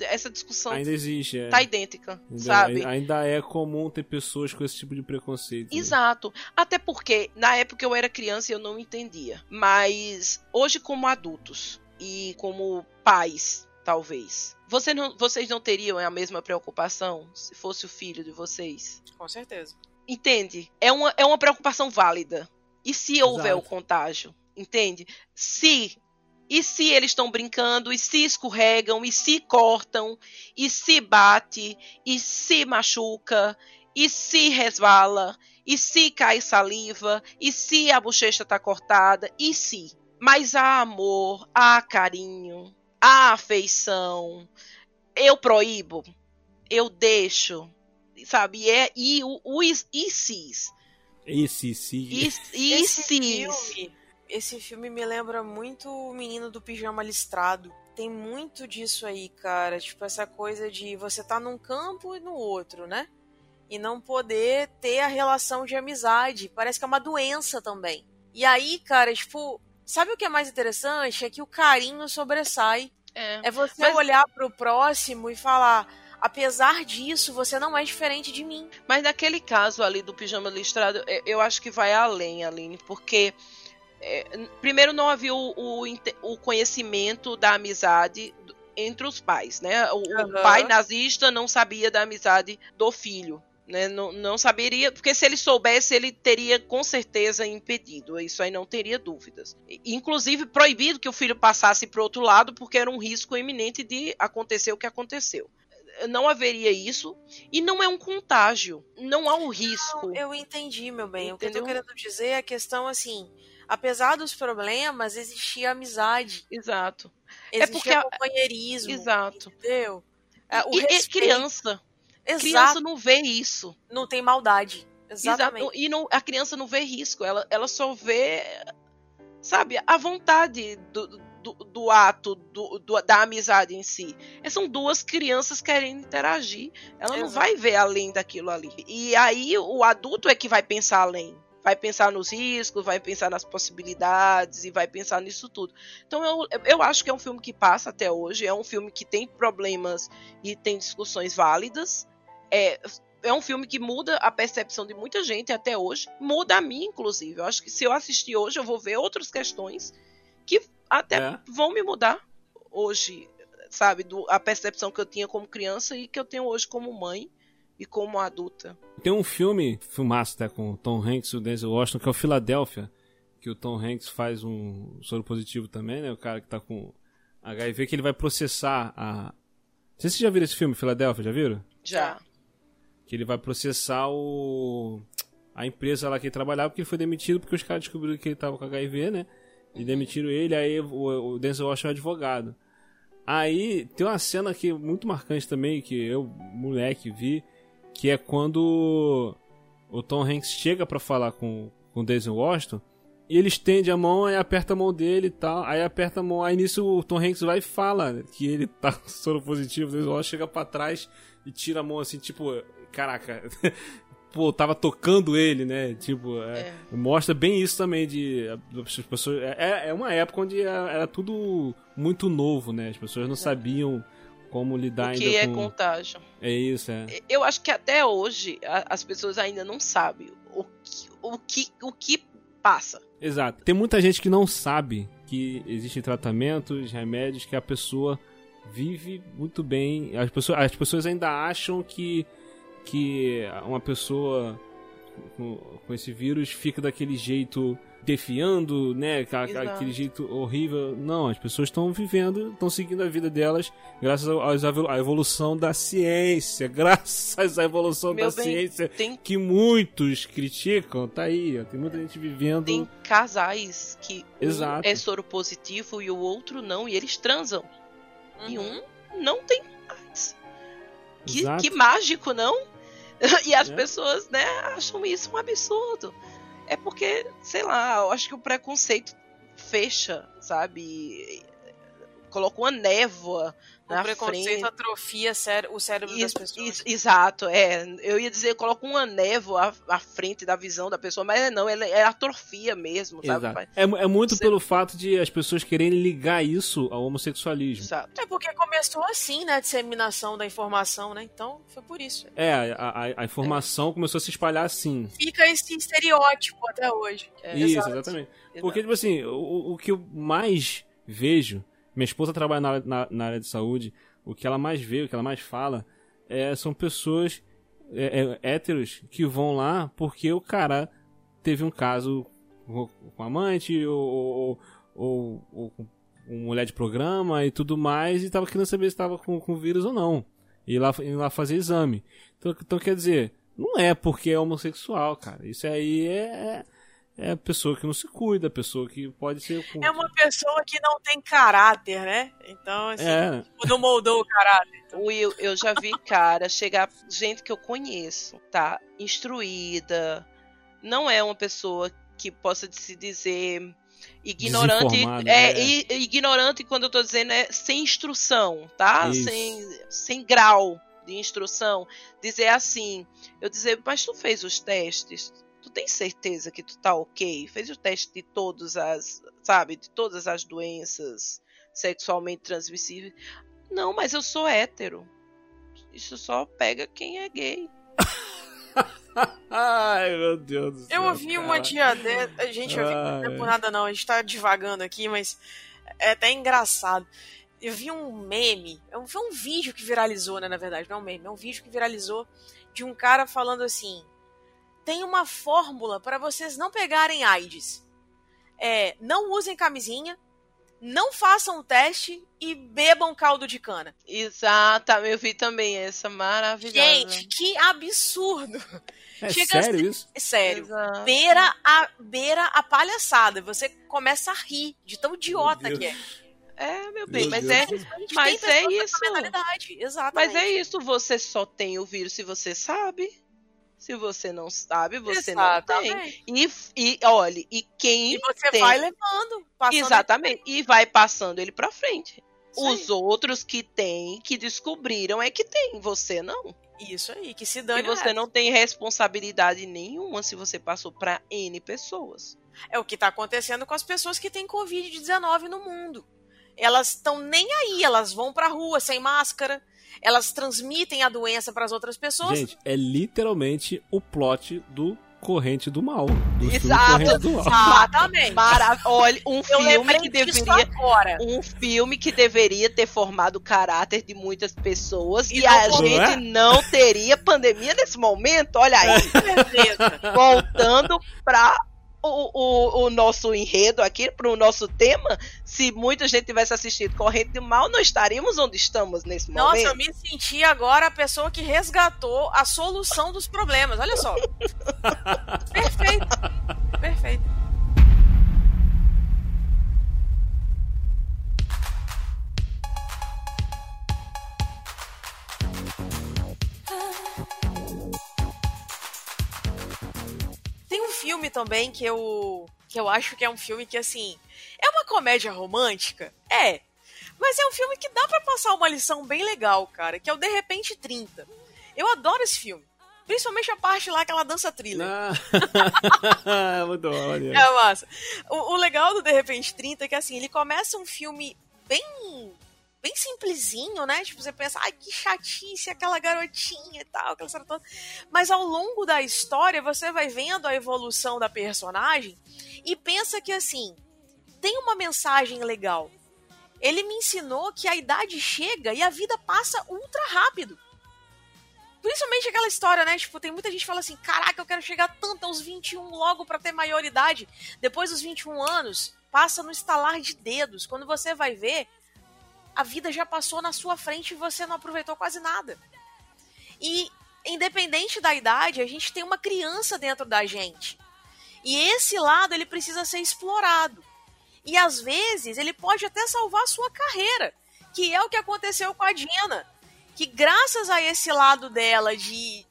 essa discussão Ainda existe, é. tá idêntica, Ainda, sabe? ainda é comum ter pessoas com esse tipo de preconceito. né? Exato. Até porque na época eu era criança e eu não entendia. Mas hoje, como adultos e como pais, talvez, você não- vocês não teriam a mesma preocupação se fosse o filho de vocês? Com certeza. Entende? É uma, é uma preocupação válida. E se houver o Exato. contágio? Entende? Se. E se eles estão brincando, e se escorregam, e se cortam, e se bate, e se machuca, e se resvala, e se cai saliva, e se a bochecha tá cortada, e se. Mas há amor, há carinho, há afeição. Eu proíbo, eu deixo, sabe? E, é, e o, o is- e sis. Esse, esse sis. filme, esse filme me lembra muito o menino do pijama listrado. Tem muito disso aí, cara. Tipo, essa coisa de você tá num campo e no outro, né? E não poder ter a relação de amizade. Parece que é uma doença também. E aí, cara, tipo, sabe o que é mais interessante? É que o carinho sobressai. É. É você Mas- olhar pro próximo e falar: apesar disso, você não é diferente de mim. Mas naquele caso ali do pijama listrado, é, eu acho que vai além, Aline, porque é, primeiro não havia o, o o conhecimento da amizade entre os pais, né? O, o Aham. pai nazista não sabia da amizade do filho. Né, não, não saberia, porque se ele soubesse, ele teria com certeza impedido. Isso aí não teria dúvidas. Inclusive, proibido que o filho passasse para o outro lado, porque era um risco iminente de acontecer o que aconteceu. Não haveria isso. E não é um contágio. Não há um risco. Eu entendi, meu bem. O que eu tô Entendeu? querendo dizer é a questão assim: apesar dos problemas, existia amizade, Exato. É existia porque a- companheirismo. Exato. Entendeu? É, o e, respeito. criança. Exato. Criança não vê isso. Não tem maldade. Exatamente. Exato. E não, a criança não vê risco. Ela, ela só vê, sabe, a vontade do, do, do ato, do, do- da amizade em si. É, São duas crianças querendo interagir. Ela não Exato. vai ver além daquilo ali. E aí o adulto é que vai pensar além. Vai pensar nos riscos, vai pensar nas possibilidades e vai pensar nisso tudo. Então eu, eu acho que é um filme que passa até hoje. É um filme que tem problemas e tem discussões válidas. É, é um filme que muda a percepção de muita gente até hoje. Muda a mim, inclusive. Eu acho que se eu assistir hoje, eu vou ver outras questões que até É. vão me mudar hoje, sabe? Do, a percepção que eu tinha como criança e que eu tenho hoje como mãe e como adulta. Tem um filme, filmaço até com o Tom Hanks e o Denzel Washington, que é o Philadelphia, que o Tom Hanks faz um soro positivo também, né? O cara que tá com HIV, que ele vai processar a... Não sei se vocês já viram esse filme, Philadelphia, já viram? Já. Que ele vai processar o... a empresa lá que ele trabalhava, porque ele foi demitido porque os caras descobriram que ele tava com HIV, né? E demitiram ele, aí o, o Denzel Washington é advogado. Aí tem uma cena que é muito marcante também, que eu, moleque, vi, que é quando o Tom Hanks chega pra falar com, com o Denzel Washington, e ele estende a mão, aí aperta a mão dele e tal, aí aperta a mão, aí nisso o Tom Hanks vai e fala que ele tá soro positivo, o Denzel Washington chega pra trás e tira a mão assim, tipo, caraca, pô, tava tocando ele, né, tipo, é, mostra bem isso também de as pessoas, é, é uma época onde era, era tudo muito novo, né, as pessoas não sabiam como lidar O que ainda é com... contágio. É isso, é. Eu acho que até hoje a- as pessoas ainda não sabem o que, o que, o que passa. Exato. Tem muita gente que não sabe que existem tratamentos, remédios que a pessoa vive muito bem. As pessoas, as pessoas ainda acham que, que uma pessoa com, com esse vírus fica daquele jeito defiando, né? Aquele jeito horrível. Não, as pessoas estão vivendo, estão seguindo a vida delas graças à evolução da ciência. Graças à evolução Meu da bem, ciência tem... que muitos criticam. Tá aí, ó, tem muita gente vivendo. Tem casais que Exato. um é soro positivo e o outro não, e eles transam. Uhum. E um não tem mais. Que, que mágico, não? e as é. pessoas, né, acham isso um absurdo. É porque, sei lá, eu acho que o preconceito fecha, sabe? Coloca uma névoa o na preconceito frente. atrofia o cérebro isso, das pessoas. Isso, exato, é. Eu ia dizer, coloca uma névoa à, à, frente da visão da pessoa, mas é não, é, é atrofia mesmo, sabe? É, é muito Você... pelo fato de as pessoas quererem ligar isso ao homossexualismo. Exato. É porque começou assim, né, a disseminação da informação, né? Então, foi por isso. É, a, a, a informação é. começou a se espalhar assim. Fica esse estereótipo até hoje. É, isso, exato. exatamente. Exato. Porque, tipo assim, o, o que eu mais vejo minha esposa trabalha na, na, na, área de saúde. O que ela mais vê, o que ela mais fala, é, são pessoas é, é, héteros que vão lá porque o cara teve um caso com amante ou, ou, ou, ou com mulher de programa e tudo mais e tava querendo saber se estava com, com vírus ou não. E lá, lá fazer exame. Então, então, quer dizer, não é porque é homossexual, cara. Isso aí é, é a pessoa que não se cuida, a pessoa que pode ser. É uma pessoa que não tem caráter, né? Então, assim, é. Tipo, não moldou o caráter. Então. Will, eu já vi cara chegar, gente que eu conheço, tá? Instruída, não é uma pessoa que possa se dizer ignorante. É, é. ignorante quando eu tô dizendo é sem instrução, tá? Sem, sem grau de instrução. Dizer assim, eu dizer, mas tu fez os testes? Tu tem certeza que tu tá ok? Fez o teste de todas as, sabe, de todas as doenças sexualmente transmissíveis? Não, mas eu sou hétero. Isso só pega quem é gay. Ai, meu Deus do céu. Eu ouvi cara. uma dia de... Gente, eu vi, não é por nada não, a gente tá divagando aqui, mas é até engraçado. Eu vi um meme, foi um vídeo que viralizou, né, na verdade, não é um meme, é um vídeo que viralizou de um cara falando assim: tem uma fórmula para vocês não pegarem AIDS. É, não usem camisinha, não façam o teste e bebam caldo de cana. Exatamente, eu vi também essa maravilhosa. Gente, que absurdo. É Chega sério ser... isso? É sério. Exato. Beira a, beira a palhaçada. Você começa a rir de tão idiota que é. É, meu bem, meu mas é, mas é isso. Exatamente. Mas é isso, você só tem o vírus se você sabe. Se você não sabe, você Exatamente. não tem. E, e olhe, e quem. E você tem... vai levando. Exatamente. Ele... E vai passando ele pra frente. Isso Os aí. outros que têm, que descobriram, é que tem. Você não. Isso aí, que se dane. E você não tem responsabilidade nenhuma se você passou para N pessoas. É o que tá acontecendo com as pessoas que têm Covid-19 no mundo. Elas estão nem aí, elas vão pra rua sem máscara, elas transmitem a doença para as outras pessoas. Gente, é literalmente o plot do Corrente do Mal. Do Exato, do Mal. exatamente. Marav Olha, um filme que deveria um filme que deveria ter formado o caráter de muitas pessoas e, e a gente é? não teria pandemia nesse momento. Olha aí. Voltando para o, o, o, nosso enredo aqui, para o nosso tema, se muita gente tivesse assistido Corrente do Mal, não estaríamos onde estamos nesse Nossa, momento. Nossa, eu me senti agora a pessoa que resgatou a solução dos problemas. Olha só. Perfeito. Perfeito. Tem um filme também que eu que eu acho que é um filme que assim, é uma comédia romântica? É. Mas é um filme que dá para passar uma lição bem legal, cara, que é o De Repente 30. Eu adoro esse filme. Principalmente a parte lá que ela dança trilha. Ah. Muito bom, é massa. O, o legal do De Repente 30 é que assim, ele começa um filme bem bem simplesinho, né? Tipo, você pensa, ai, que chatice, aquela garotinha e tal, aquela história toda. Mas ao longo da história, você vai vendo a evolução da personagem e pensa que, assim, tem uma mensagem legal. Ele me ensinou que a idade chega e a vida passa ultra rápido. Principalmente aquela história, né? Tipo, tem muita gente que fala assim: caraca, eu quero chegar tanto aos 21 logo para ter maioridade. Depois dos 21 anos, passa no estalar de dedos. Quando você vai ver, a vida já passou na sua frente e você não aproveitou quase nada. E, independente da idade, a gente tem uma criança dentro da gente. E esse lado, ele precisa ser explorado. E às vezes, ele pode até salvar a sua carreira, que é o que aconteceu com a Dina. Que graças a esse lado dela de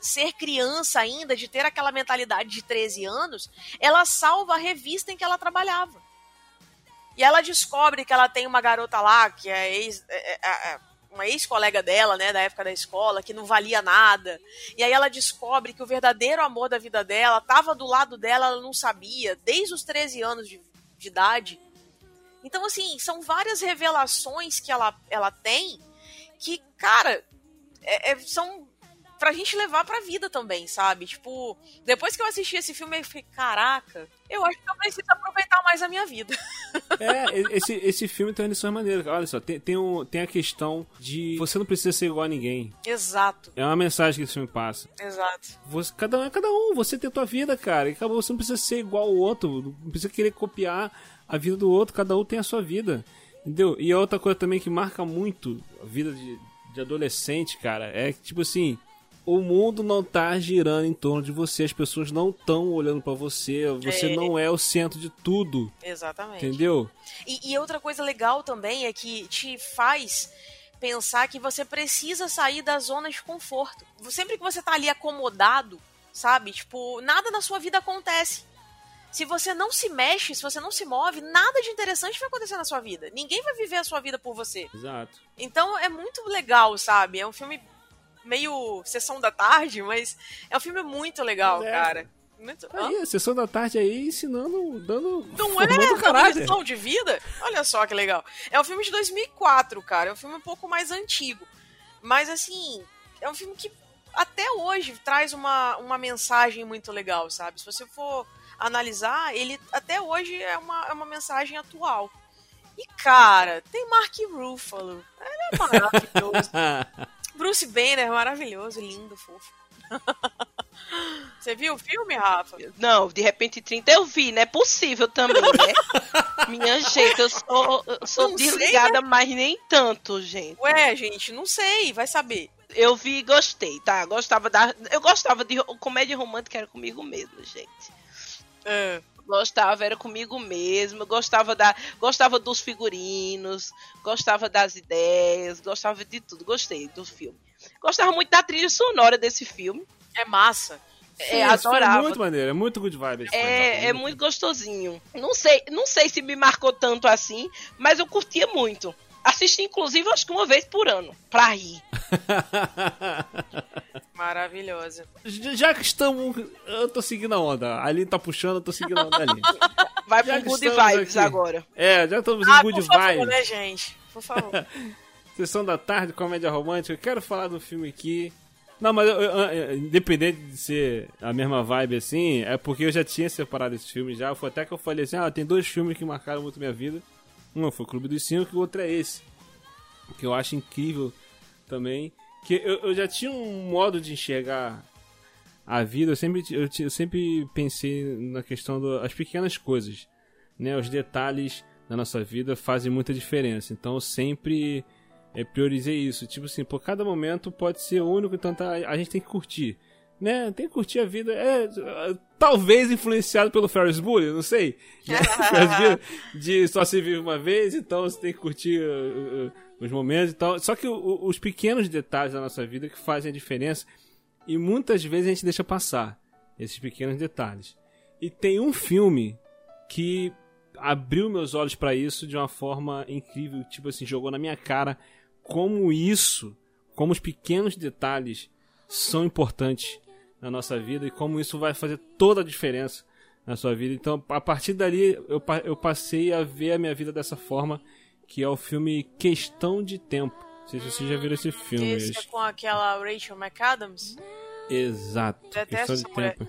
ser criança ainda, de ter aquela mentalidade de 13 anos, ela salva a revista em que ela trabalhava. E ela descobre que ela tem uma garota lá, que é, ex, é, é, é uma ex-colega dela, né, da época da escola, que não valia nada. E aí ela descobre que o verdadeiro amor da vida dela estava do lado dela, ela não sabia, desde os 13 anos de, de idade. Então, assim, são várias revelações que ela, ela tem que, cara, é, é, são pra gente levar pra vida também, sabe? Tipo, depois que eu assisti esse filme, eu fiquei, caraca, eu acho que eu preciso aproveitar mais a minha vida. É, esse, esse filme tem lições maneiras. Olha só, tem, tem, um, tem a questão de você não precisa ser igual a ninguém. Exato. É uma mensagem que esse filme passa. Exato. Você, cada um é cada um, você tem a tua vida, cara. E acabou, você não precisa ser igual ao outro, não precisa querer copiar a vida do outro, cada um tem a sua vida. Entendeu? E outra coisa também que marca muito a vida de, de adolescente, cara, é que, tipo assim, o mundo não tá girando em torno de você, as pessoas não estão olhando para você, você é. não é o centro de tudo. Exatamente. Entendeu? E, e, outra coisa legal também é que te faz pensar que você precisa sair da zona de conforto. Sempre que você tá ali acomodado, sabe? Tipo, nada na sua vida acontece. Se você não se mexe, se você não se move, nada de interessante vai acontecer na sua vida. Ninguém vai viver a sua vida por você. Exato. Então é muito legal, sabe? É um filme meio sessão da tarde, mas é um filme muito legal, é. cara. Muito... Aí, sessão da tarde aí ensinando, dando. Não é, caráter. lição de vida? Olha só que legal. É um filme de 2004, cara. É um filme um pouco mais antigo. Mas, assim, é um filme que até hoje traz uma, uma mensagem muito legal, sabe? Se você for analisar, ele até hoje é uma, é uma mensagem atual. E, cara, tem Mark Ruffalo. Ele é maravilhoso. Bruce Banner, maravilhoso, lindo, fofo. Você viu o filme, Rafa? Não, de repente 30 eu vi, não é possível também, né? Minha gente, eu sou, eu sou desligada, sei, né? mas nem tanto, gente. Ué, gente, não sei, vai saber. Eu vi e gostei, tá? Gostava da. Eu gostava de comédia romântica, era comigo mesmo, gente. É. Gostava, era comigo mesmo, gostava da, gostava dos figurinos, gostava das ideias, gostava de tudo, gostei do filme. Gostava muito da trilha sonora desse filme. É massa. É, adorava. É muito maneiro, é muito good vibe. É, é muito gostosinho. Não sei, não sei se me marcou tanto assim, mas eu curtia muito. Assisti, inclusive, acho que uma vez por ano, pra rir. Maravilhosa. Já que estamos. Eu tô seguindo a onda. A Aline tá puxando, eu tô seguindo a onda ali. Vai já pro Good Vibes aqui. agora. É, já estamos ah, em Good por favor, Vibes. né, gente? Por favor. Sessão da tarde, comédia romântica. Eu quero falar do filme aqui. Não, mas eu, eu, eu, independente de ser a mesma vibe assim, é porque eu já tinha separado esse filme já. Foi até que eu falei assim: ah, tem dois filmes que marcaram muito minha vida. Um foi o Clube dos Cinco e o outro é esse. Que eu acho incrível também. Que eu, eu já tinha um modo de enxergar a vida, eu sempre, eu, eu sempre pensei na questão das pequenas coisas. Né? Os detalhes da nossa vida fazem muita diferença. Então eu sempre é, priorizei isso. Tipo assim, por cada momento pode ser único, então tá, a gente tem que curtir né? Tem que curtir a vida. É, talvez influenciado pelo Ferris Bueller, não sei. de só se vive uma vez, então você tem que curtir uh, uh, os momentos e tal. Só que uh, os pequenos detalhes da nossa vida que fazem a diferença e muitas vezes a gente deixa passar esses pequenos detalhes. E tem um filme que abriu meus olhos para isso de uma forma incrível, tipo assim, jogou na minha cara como isso, como os pequenos detalhes são importantes na nossa vida e como isso vai fazer toda a diferença na sua vida. Então, a partir dali, eu, eu passei a ver a minha vida dessa forma, que é o filme Questão de Tempo. Não sei se vocês já viram esse filme. Esse é com aquela Rachel McAdams? Exato. Detesto Questão de Tempo.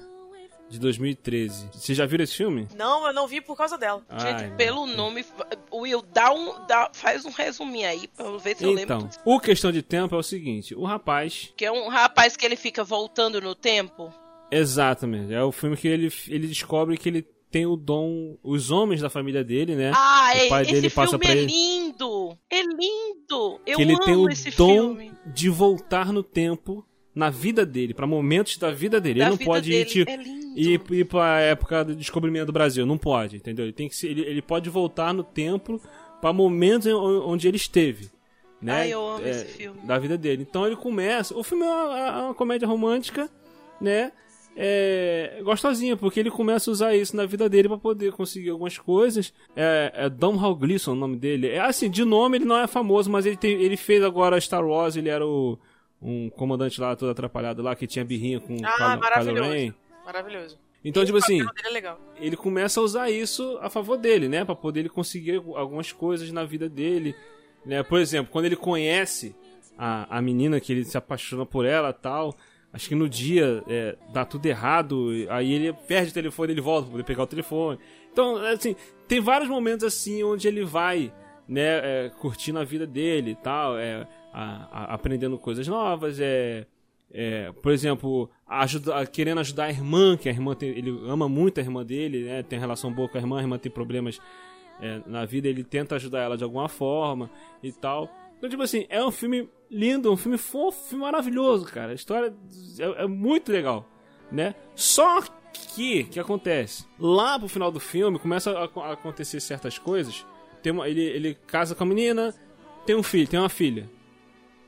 de 2013. Você já viu esse filme? Não, eu não vi por causa dela. Gente, Ai, pelo nome, Will, dá um, dá, faz um resuminho aí pra eu ver se eu lembro. Então, o Questão de Tempo é o seguinte: o rapaz. Que é um rapaz que ele fica voltando no tempo. Exatamente. É o filme que ele, ele descobre que ele tem o dom. Os homens da família dele, né? Ah, o pai esse dele passa filme pra é ele. lindo! É lindo! Eu que ele amo tem o esse dom filme. de voltar no tempo na vida dele, pra momentos da vida dele. Da ele não pode ir, tipo, É ir, ir pra época do descobrimento do Brasil. Não pode, entendeu? Ele, tem que ser, ele, ele pode voltar no tempo pra momentos onde ele esteve. Né? Ai, eu amo É, esse filme. Da vida dele. Então ele começa. O filme é uma, é uma comédia romântica, né? É gostosinha, porque ele começa a usar isso na vida dele pra poder conseguir algumas coisas. É, é Domhnall Gleeson o nome dele. É assim, de nome ele não é famoso, mas ele, tem, ele fez agora Star Wars, ele era o, um comandante lá todo atrapalhado lá, que tinha birrinha com Ah, Kylo maravilhoso. Ren. Maravilhoso. Então, tipo assim, é ele começa a usar isso a favor dele, né? Pra poder ele conseguir algumas coisas na vida dele. Né? Por exemplo, quando ele conhece a, a menina que ele se apaixona por ela tal. Acho que no dia é, dá tudo errado, aí ele perde o telefone, ele volta pra poder pegar o telefone. Então, assim, tem vários momentos assim onde ele vai, né, é, curtindo a vida dele e tal, é, a- a- aprendendo coisas novas, é, é, por exemplo, ajuda, querendo ajudar a irmã, que a irmã tem, ele ama muito a irmã dele, né, tem relação boa com a irmã, a irmã tem problemas é, na vida, ele tenta ajudar ela de alguma forma e tal. Então, tipo assim, é um filme lindo, um filme fofo, filme maravilhoso, cara. A história é, é muito legal, né? Só que, que acontece? Lá pro final do filme, começa a, a acontecer certas coisas. Tem uma, ele, ele casa com a menina, tem um filho, tem uma filha.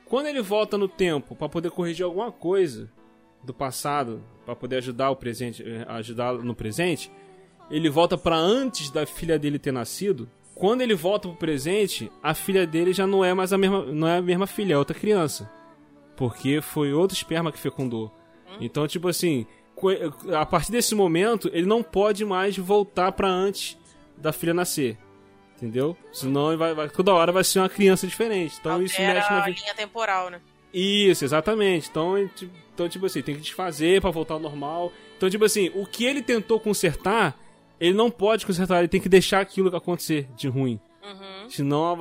Quando ele volta no tempo pra poder corrigir alguma coisa do passado, pra poder ajudar o presente, eh, ajudar no presente, ele volta pra antes da filha dele ter nascido. Quando ele volta pro presente, a filha dele já não é mais a mesma, não é a mesma filha, é outra criança. Porque foi outro esperma que fecundou. Então, tipo assim, a partir desse momento, ele não pode mais voltar pra antes da filha nascer. Entendeu? Senão vai, vai- toda hora vai ser uma criança diferente. Então isso Altera mexe na linha temporal, né? Isso, exatamente. Então, então, tipo assim, tem que desfazer pra voltar ao normal. Então, tipo assim, o que ele tentou consertar, ele não pode consertar, ele tem que deixar aquilo acontecer de ruim. Uhum. Senão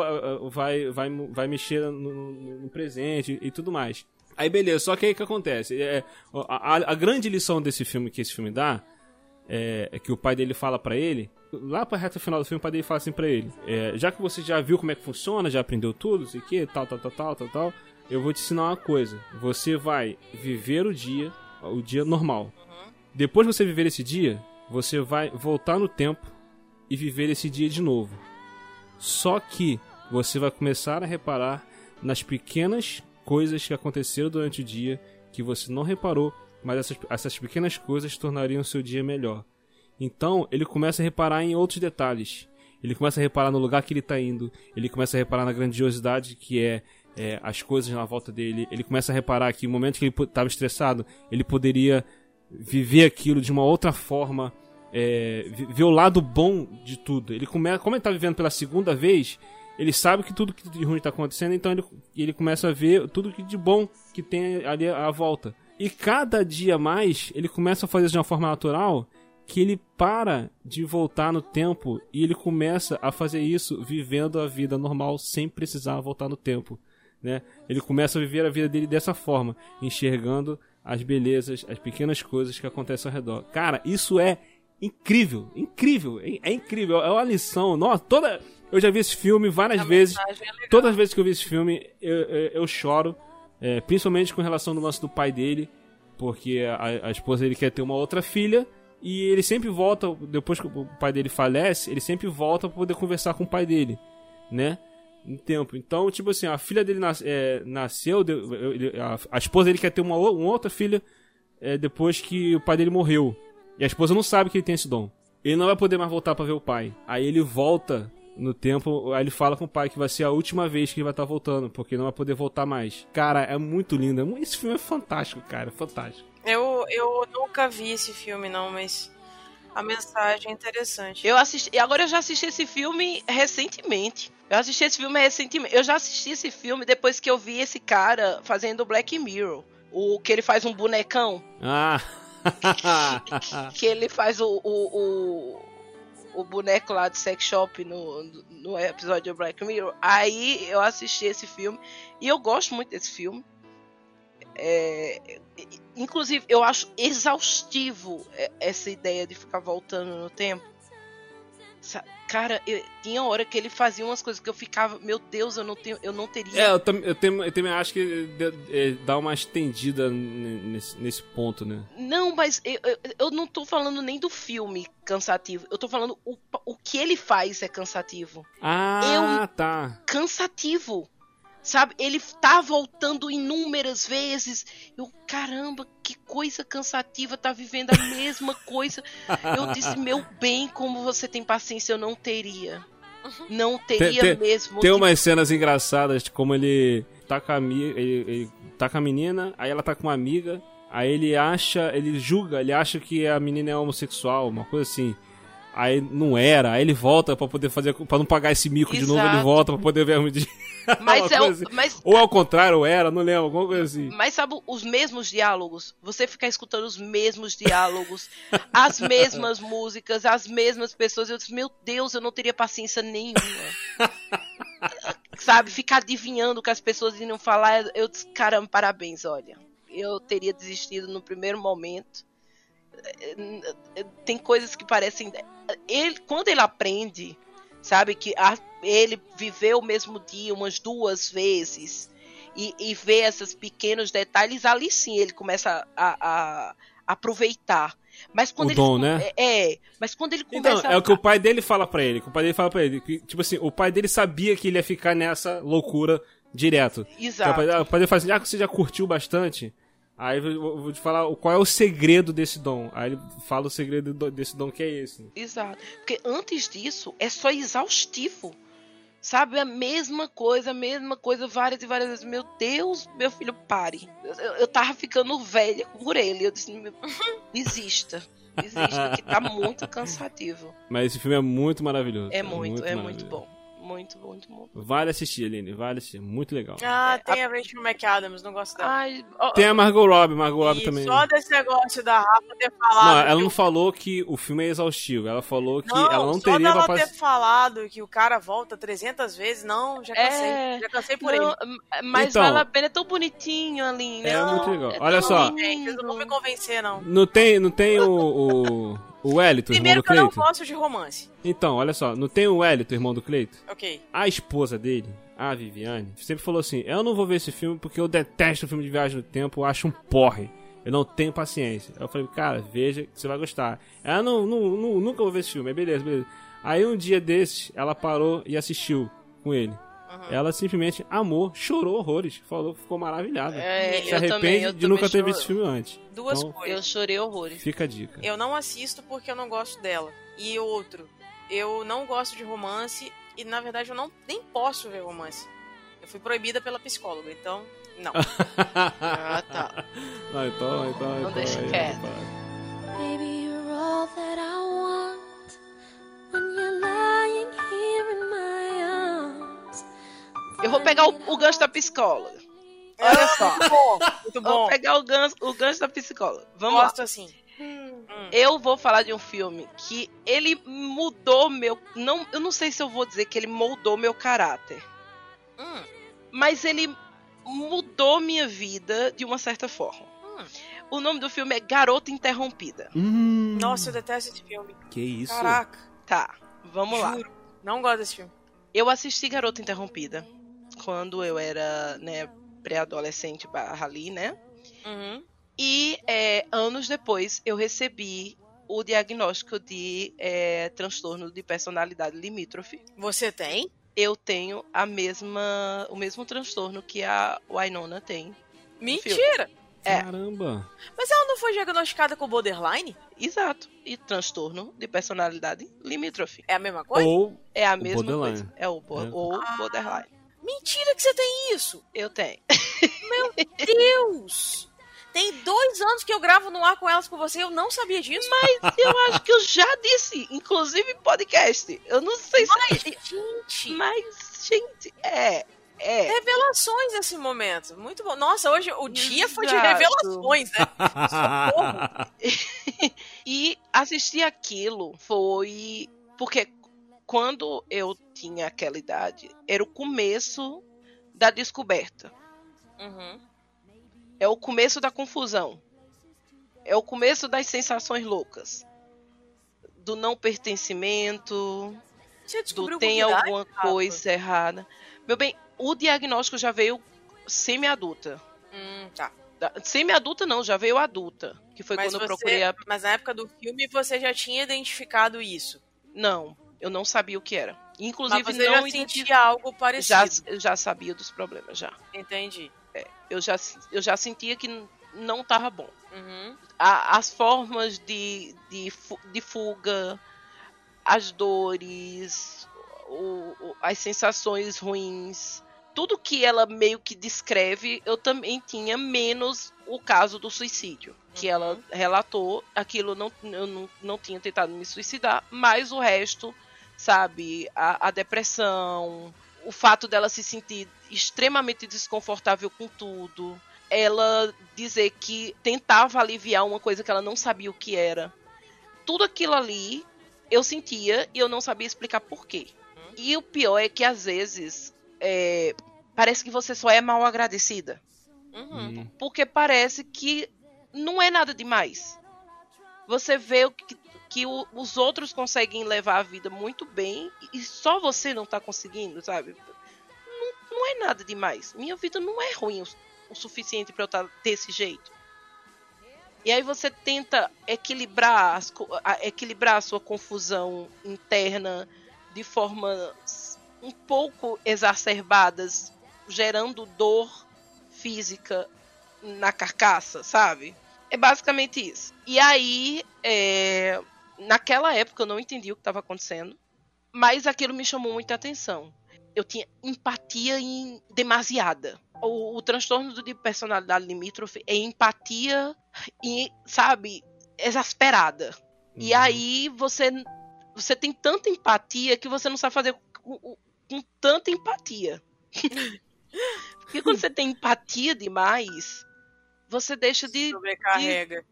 vai, vai, vai, mexer no, no- no presente e tudo mais. Aí beleza, só que aí o que acontece? É, a, a- grande lição desse filme que esse filme dá é, é que o pai dele fala pra ele. Lá pra reta final do filme, o pai dele fala assim pra ele: é, Já que você já viu como é que funciona, já aprendeu tudo, sei que, tal, tal, tal, tal, tal, tal, eu vou te ensinar uma coisa. Você vai viver o dia, o dia normal. Depois que você viver esse dia, você vai voltar no tempo e viver esse dia de novo. Só que você vai começar a reparar nas pequenas coisas que aconteceram durante o dia que você não reparou, mas essas, essas pequenas coisas tornariam o seu dia melhor. Então ele começa a reparar em outros detalhes. Ele começa a reparar no lugar que ele está indo. Ele começa a reparar na grandiosidade que é, é, as coisas na volta dele. Ele começa a reparar que no momento que ele estava estressado, ele poderia viver aquilo de uma outra forma, é, ver o lado bom de tudo. Ele começa, como ele está vivendo pela segunda vez, ele sabe que tudo que de ruim está acontecendo, então ele, ele começa a ver tudo que de bom que tem ali à volta. E cada dia mais ele começa a fazer de uma forma natural que ele para de voltar no tempo e ele começa a fazer isso vivendo a vida normal sem precisar voltar no tempo. Né? Ele começa a viver a vida dele dessa forma, enxergando as belezas, as pequenas coisas que acontecem ao redor. Cara, isso é incrível, incrível, é, é incrível, é uma lição. Nossa, toda eu já vi esse filme várias A vezes. é. Todas as vezes que eu vi esse filme, eu, eu, eu choro, é, principalmente com relação ao lance do pai dele, porque a, a esposa dele quer ter uma outra filha e ele sempre volta, depois que o pai dele falece, ele sempre volta para poder conversar com o pai dele, né? Em tempo. Então, tipo assim, a filha dele nas- é, nasceu, de- ele- a, a esposa dele quer ter uma, uma outra filha é, depois que o pai dele morreu. E a esposa não sabe que ele tem esse dom. Ele não vai poder mais voltar pra ver o pai. Aí ele volta no tempo, aí ele fala com o pai que vai ser a última vez que ele vai estar voltando, porque não vai poder voltar mais. Cara, é muito lindo. Esse filme é fantástico, cara, fantástico. Eu, eu nunca vi esse filme, não, mas a mensagem é interessante. Eu assisti. e Agora eu já assisti esse filme recentemente. Eu assisti esse filme recentemente. Eu já assisti esse filme depois que eu vi esse cara fazendo Black Mirror. O que ele faz um bonecão. Ah, que ele faz o, o, o, o boneco lá de sex shop no, no episódio do Black Mirror. Aí eu assisti esse filme e eu gosto muito desse filme. É, inclusive, eu acho exaustivo essa ideia de ficar voltando no tempo. Cara, eu, tinha hora que ele fazia umas coisas que eu ficava, meu Deus, eu não tenho, eu não teria. É, eu, tam, eu, tem, eu também acho que é, dá uma estendida nesse, nesse ponto, né? Não, mas eu, eu, eu, não tô falando nem do filme cansativo. Eu tô falando o, o que ele faz é cansativo. Ah, eu, tá. Cansativo. Sabe? Ele tá voltando inúmeras vezes. Eu, caramba, que coisa cansativa, tá vivendo a mesma coisa. Eu disse, meu bem, como você tem paciência, eu não teria. Não teria tem, mesmo. Tem umas cenas engraçadas, como ele tá com a, ele, ele tá com a menina, aí ela tá com uma amiga, aí ele acha, ele julga, ele acha que a menina é homossexual, uma coisa assim. Aí não era, aí ele volta para poder fazer, para não pagar esse mico Exato. de novo, ele volta para poder ver a medida. Mas é o, assim. mas, Ou ao contrário, era, não lembro, alguma coisa assim. Mas sabe os mesmos diálogos? Você ficar escutando os mesmos diálogos, as mesmas músicas, as mesmas pessoas. Eu disse, meu Deus, eu não teria paciência nenhuma. sabe, ficar adivinhando o que as pessoas iriam falar. Eu disse, caramba, parabéns, olha. Eu teria desistido no primeiro momento tem coisas que parecem. Ele, quando ele aprende, sabe, que a, ele viveu o mesmo dia umas duas vezes e, e vê esses pequenos detalhes, ali sim ele começa a, a, a aproveitar. Mas quando o ele, dom, né? É, mas quando ele então, começa então, é a... o que o pai dele fala para ele. o pai dele fala para ele. Que, tipo assim, o pai dele sabia que ele ia ficar nessa loucura direto. Exato. o pai, o pai dele fala assim, ah, você já curtiu bastante, Aí eu vou te falar qual é o segredo desse dom. Aí ele fala o segredo desse dom que é esse. Exato. Porque antes disso é só exaustivo. Sabe? A mesma coisa, a mesma coisa, várias e várias vezes. Meu Deus, meu filho, pare. Eu, eu tava ficando velha por ele. Eu disse, desista. Desista, que tá muito cansativo. Mas esse filme é muito maravilhoso. É muito, muito é muito bom muito, muito, muito. Vale assistir, Aline, vale assistir. Muito legal. Ah, tem a Rachel McAdams, não gosto dela. Ai, oh, tem a Margot Robbie, Margot Robbie também. Só desse negócio da Rafa ter falado. Não, ela não falou que o filme é exaustivo. Ela falou que não, ela não teria só dela ter falado que o cara volta 300 vezes, não, já cansei. É... Já cansei por não, ele. Mas então, vale a pena, é tão bonitinho, Aline. É não, muito legal. É Olha só. Gente, não vou me convencer, não. Não tem, não tem o... o... O Wellington, Primeiro irmão do Cleito. que eu não gosto de romance. Então, olha só, não tem o Wellington, irmão do Cleito? Ok. A esposa dele, a Viviane, sempre falou assim: Eu não vou ver esse filme porque eu detesto o filme de viagem no tempo, eu acho um porre. Eu não tenho paciência. Eu falei, cara, veja que você vai gostar. Ela não, não, não, nunca vou ver esse filme, é beleza, beleza. Aí um dia desses, ela parou e assistiu com ele. Uhum. Ela simplesmente amou, chorou horrores, falou, ficou maravilhada. É, Se arrepende também, de nunca ter visto esse filme antes. Duas então, coisas. Eu chorei horrores. Fica a dica. Eu não assisto porque eu não gosto dela. E outro, eu não gosto de romance e na verdade eu não nem posso ver romance. Eu fui proibida pela psicóloga, então não. ah, tá. Não, então, então, não então, deixa quieto. Baby, you're all that I want when you're lying here in my arms. Eu vou pegar o, o gancho da psicóloga. Olha ah, só. Muito bom. Muito bom. Vou pegar o gancho, o gancho da psicóloga. Vamos Gosto lá. assim. Hum. Eu vou falar de um filme que ele mudou meu. Não, eu não sei se eu vou dizer que ele moldou meu caráter. Hum. Mas ele mudou minha vida de uma certa forma. Hum. O nome do filme é Garota Interrompida. Hum. Nossa, eu detesto esse filme. Que isso? Caraca. Tá, vamos Juro. lá. Não gosto desse filme. Eu assisti Garota Interrompida quando eu era, né, pré-adolescente barra ali, né? Uhum. E é, anos depois eu recebi o diagnóstico de é, transtorno de personalidade limítrofe. Você tem? Eu tenho a mesma, o mesmo transtorno que a Wynonna tem. Mentira! É. Caramba! Mas ela não foi diagnosticada com borderline? Exato. E transtorno de personalidade limítrofe. É a mesma coisa? Ou é a mesma borderline. coisa. É o bo É. ou Ah. borderline. Mentira que você tem isso! Eu tenho. Meu Deus! Tem dois anos que eu gravo no ar com elas com você, eu não sabia disso. Mas eu acho que eu já disse, inclusive em podcast. Eu não sei se. Mas, gente, Mas, gente, é. É, Revelações nesse momento. Muito bom. Nossa, hoje o dia foi de Exato. revelações, né? Socorro. E assistir aquilo foi porque quando eu tinha aquela idade, era o começo da descoberta. Uhum. É o começo da confusão. É o começo das sensações loucas. Do não pertencimento, do tem idade, alguma Rafa? coisa errada. Meu bem, o diagnóstico já veio semi-adulta. Hum, tá. Semi-adulta não, já veio adulta. Que foi Mas, quando eu você- procurei a. mas na época do filme você já tinha identificado isso. Não, eu não sabia o que era. Mas Inclusive, você não já sentia algo parecido. já, eu já sabia dos problemas, já. Entendi. Eu já, eu já sentia que não tava bom. Uhum. A- as formas de, de, de fuga, as dores, o- o- as sensações ruins, tudo que ela meio que descreve, eu também tinha, menos o caso do suicídio. Que ela relatou, aquilo não, eu não, não tinha tentado me suicidar, mas o resto, sabe, a, a depressão, o fato dela se sentir extremamente desconfortável com tudo, ela dizer que tentava aliviar uma coisa que ela não sabia o que era. Tudo aquilo ali eu sentia e eu não sabia explicar por quê. E o pior é que às vezes é, parece que você só é mal agradecida. Uhum. Hum. Porque parece que não é nada demais. Você vê o que, que o- os outros conseguem levar a vida muito bem e só você não tá conseguindo, sabe? Não, não é nada demais. Minha vida não é ruim o, o suficiente para eu estar desse jeito. E aí você tenta equilibrar, as a- equilibrar a sua confusão interna de formas um pouco exacerbadas, gerando dor física na carcaça, sabe? É basicamente isso. E aí, é, naquela época eu não entendi o que estava acontecendo, mas aquilo me chamou muita atenção. Eu tinha empatia em demasiada. O, o transtorno de personalidade limítrofe é empatia e, sabe, exasperada. E Uhum. aí você você tem tanta empatia que você não sabe fazer com, com- com tanta empatia. Porque quando você tem empatia demais, você deixa de, Sobrecarrega.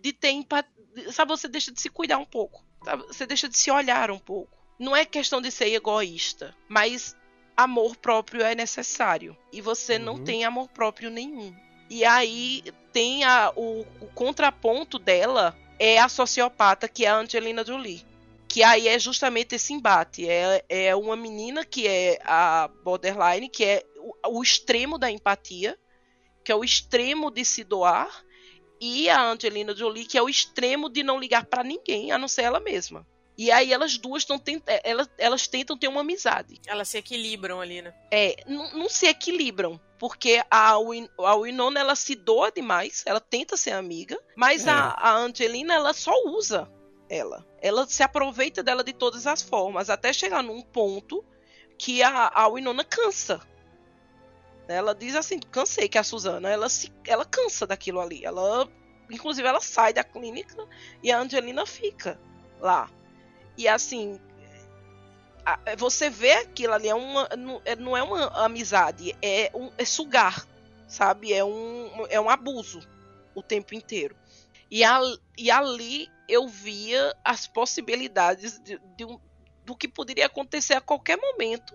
de ter empatia. Sabe, você deixa de se cuidar um pouco. sabe? Você deixa de se olhar um pouco. Não é questão de ser egoísta, mas amor próprio é necessário. E você não Uhum. tem amor próprio nenhum. E aí tem a, o, o contraponto dela é a sociopata, que é a Angelina Jolie. Que aí é justamente esse embate. É, é uma menina que é a borderline, que é o, o extremo da empatia, que é o extremo de se doar, e a Angelina Jolie, que é o extremo de não ligar pra ninguém, a não ser ela mesma. E aí elas duas estão elas, elas tentam ter uma amizade. Elas se equilibram ali, né? É, não, não se equilibram, porque a, Win, a Winona ela se doa demais, ela tenta ser amiga, mas É. a, a Angelina ela só usa ela. Ela se aproveita dela de todas as formas, até chegar num ponto que a, a Winona cansa. Ela diz assim, cansei que a Suzana, ela se ela cansa daquilo ali. Ela inclusive ela sai da clínica e a Angelina fica lá. E assim, a- você vê aquilo ali, é uma, não, é, não é uma amizade, é, um, é sugar, sabe? É um, é um abuso o tempo inteiro. E, a, e ali eu via as possibilidades de, de um- do que poderia acontecer a qualquer momento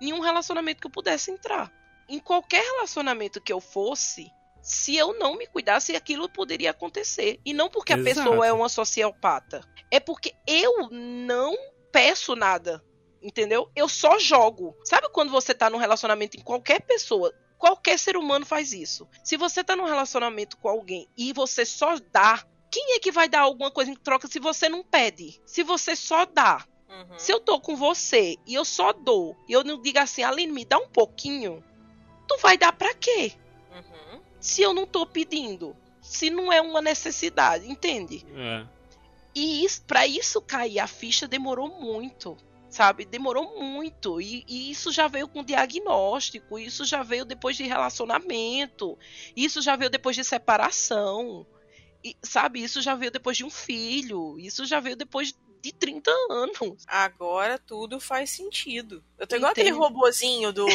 em um relacionamento que eu pudesse entrar. Em qualquer relacionamento que eu fosse, se eu não me cuidasse, aquilo poderia acontecer. E não porque a Exato. pessoa é uma sociopata. É porque eu não peço nada. Entendeu? Eu só jogo. Sabe quando você tá num relacionamento em qualquer pessoa? Qualquer ser humano faz isso. Se você tá num relacionamento com alguém e você só dá, quem é que vai dar alguma coisa em troca se você não pede? Se você só dá. Uhum. Se eu tô com você e eu só dou, e eu não digo assim, Aline, me dá um pouquinho, tu vai dar pra quê? Uhum. Se eu não tô pedindo. Se não é uma necessidade, entende? É. E isso, para isso cair a ficha demorou muito, sabe? Demorou muito. E, e isso já veio com diagnóstico, isso já veio depois de relacionamento, isso já veio depois de separação, e, sabe? Isso já veio depois de um filho, isso já veio depois de 30 anos. Agora tudo faz sentido. Eu tô igual aquele Entendo. robozinho do.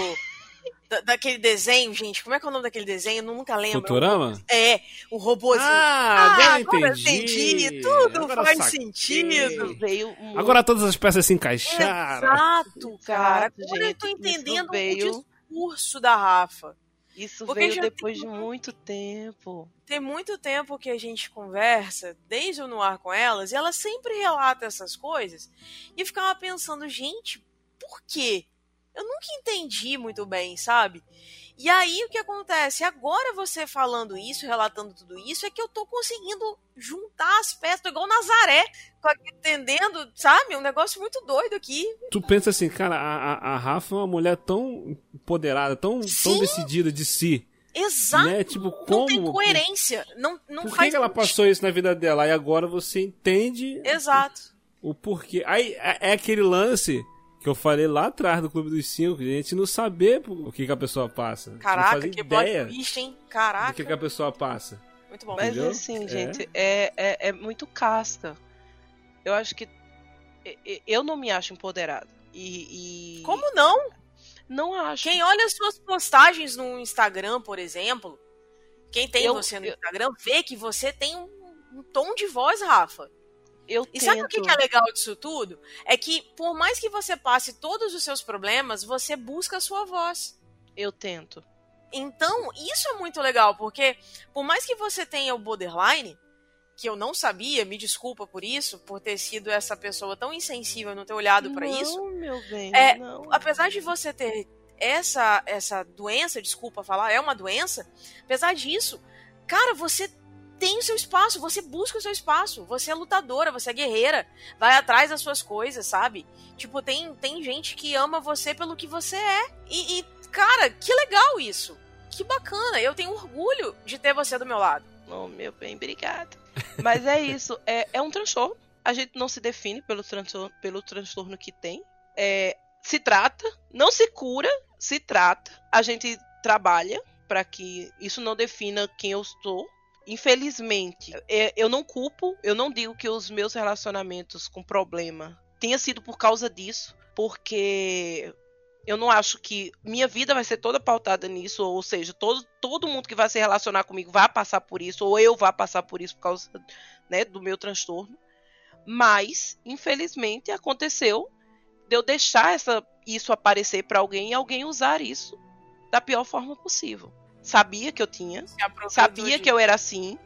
Da- daquele desenho, gente. Como é que é o nome daquele desenho? Eu nunca lembro. Futurama? É, o robôzinho. Ah, agora agora entendi. entendi. Tudo Agora faz saquei. sentido. Veio muito Agora todas as peças se encaixaram. Exato, cara. Exato, Agora eu tô gente. Entendendo veio- o discurso da Rafa. Isso Porque veio depois tem- de muito tempo. Tem muito tempo que a gente conversa, desde o No Ar com elas, e ela sempre relata essas coisas. E eu ficava pensando, gente, por quê? Eu nunca entendi muito bem, sabe? E aí o que acontece? Agora você falando isso, relatando tudo isso, é que eu tô conseguindo juntar as peças, tô igual Nazaré, entendendo, sabe? Um negócio muito doido aqui. Tu pensa assim, cara, a, a, Rafa é uma mulher tão empoderada, tão, tão decidida de si. Exato. Né? Tipo, Não como. tem coerência. Não, não Por que, faz que ela passou isso na vida dela? E agora você entende Exato. o porquê. Aí é, é aquele lance que eu falei lá atrás do Clube dos Cinco, de a gente não saber o que, que a pessoa passa. Caraca, que ideia twist, hein? Caraca. que, que a pessoa passa. Muito bom. Mas Entendeu? assim, É. gente, é, é, é muito casca. Eu acho que. Eu não me acho empoderada. E. e- Como não? Não acho. Quem olha as suas postagens no Instagram, por exemplo, quem tem Eu- você no eu- Instagram, vê que você tem um, um tom de voz, Rafa. Eu E tento. sabe o que, é legal disso tudo? É que, por mais que você passe todos os seus problemas, você busca a sua voz. Eu tento. Então, isso é muito legal, porque por mais que você tenha o borderline, que eu não sabia, me desculpa por isso, por ter sido essa pessoa tão insensível não ter olhado pra não, isso. meu bem. É, não. apesar de você ter essa essa doença, desculpa falar, é uma doença, apesar disso, cara, você tem o seu espaço, você busca o seu espaço, você é lutadora, você é guerreira, vai atrás das suas coisas, sabe? Tipo, tem, tem gente que ama você pelo que você é. E, e, cara, que legal isso. Que bacana, eu tenho orgulho de ter você do meu lado. Oh, meu bem, obrigada. Mas é isso, é, é um transtorno. A gente não se define pelo transtorno, pelo transtorno que tem. É, se trata, não se cura, se trata. A gente trabalha para que isso não defina quem eu sou. Infelizmente, é, eu não culpo, eu não digo que os meus relacionamentos com problema tenha sido por causa disso, porque eu não acho que minha vida vai ser toda pautada nisso, ou seja, todo, todo mundo que vai se relacionar comigo vai passar por isso, ou eu vá passar por isso por causa né, do meu transtorno. Mas, infelizmente, aconteceu de eu deixar essa, isso aparecer para alguém e alguém usar isso da pior forma possível. Sabia que eu tinha, sabia de- que eu era assim,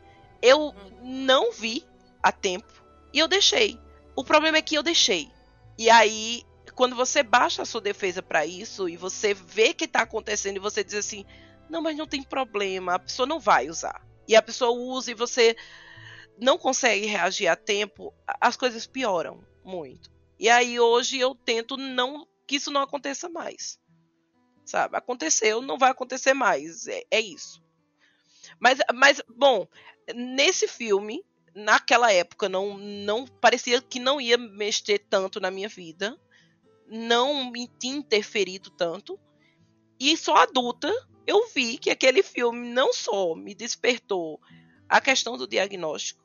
eu não vi a tempo e eu deixei. O problema é que eu deixei. E aí, quando você baixa a sua defesa pra isso e você vê que tá acontecendo e você diz assim: "Não, mas não tem problema, a pessoa não vai usar". E a pessoa usa e você não consegue reagir a tempo, as coisas pioram muito. E aí hoje eu tento não que isso não aconteça mais. Sabe? Aconteceu, não vai acontecer mais. É, é isso. Mas, mas, bom, nesse filme, naquela época, não, não parecia que não ia mexer tanto na minha vida. Não me tinha interferido tanto. E só adulta eu vi que aquele filme não só me despertou a questão do diagnóstico,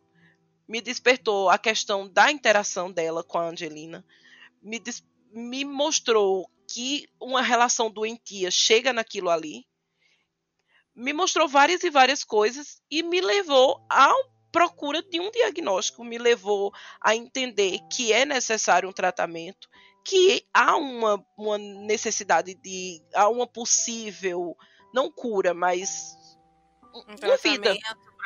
me despertou a questão da interação dela com a Angelina, me, me mostrou que uma relação doentia chega naquilo ali, me mostrou várias e várias coisas e me levou à procura de um diagnóstico, me levou a entender que é necessário um tratamento, que há uma, uma necessidade de. há uma possível, não cura, mas um uma vida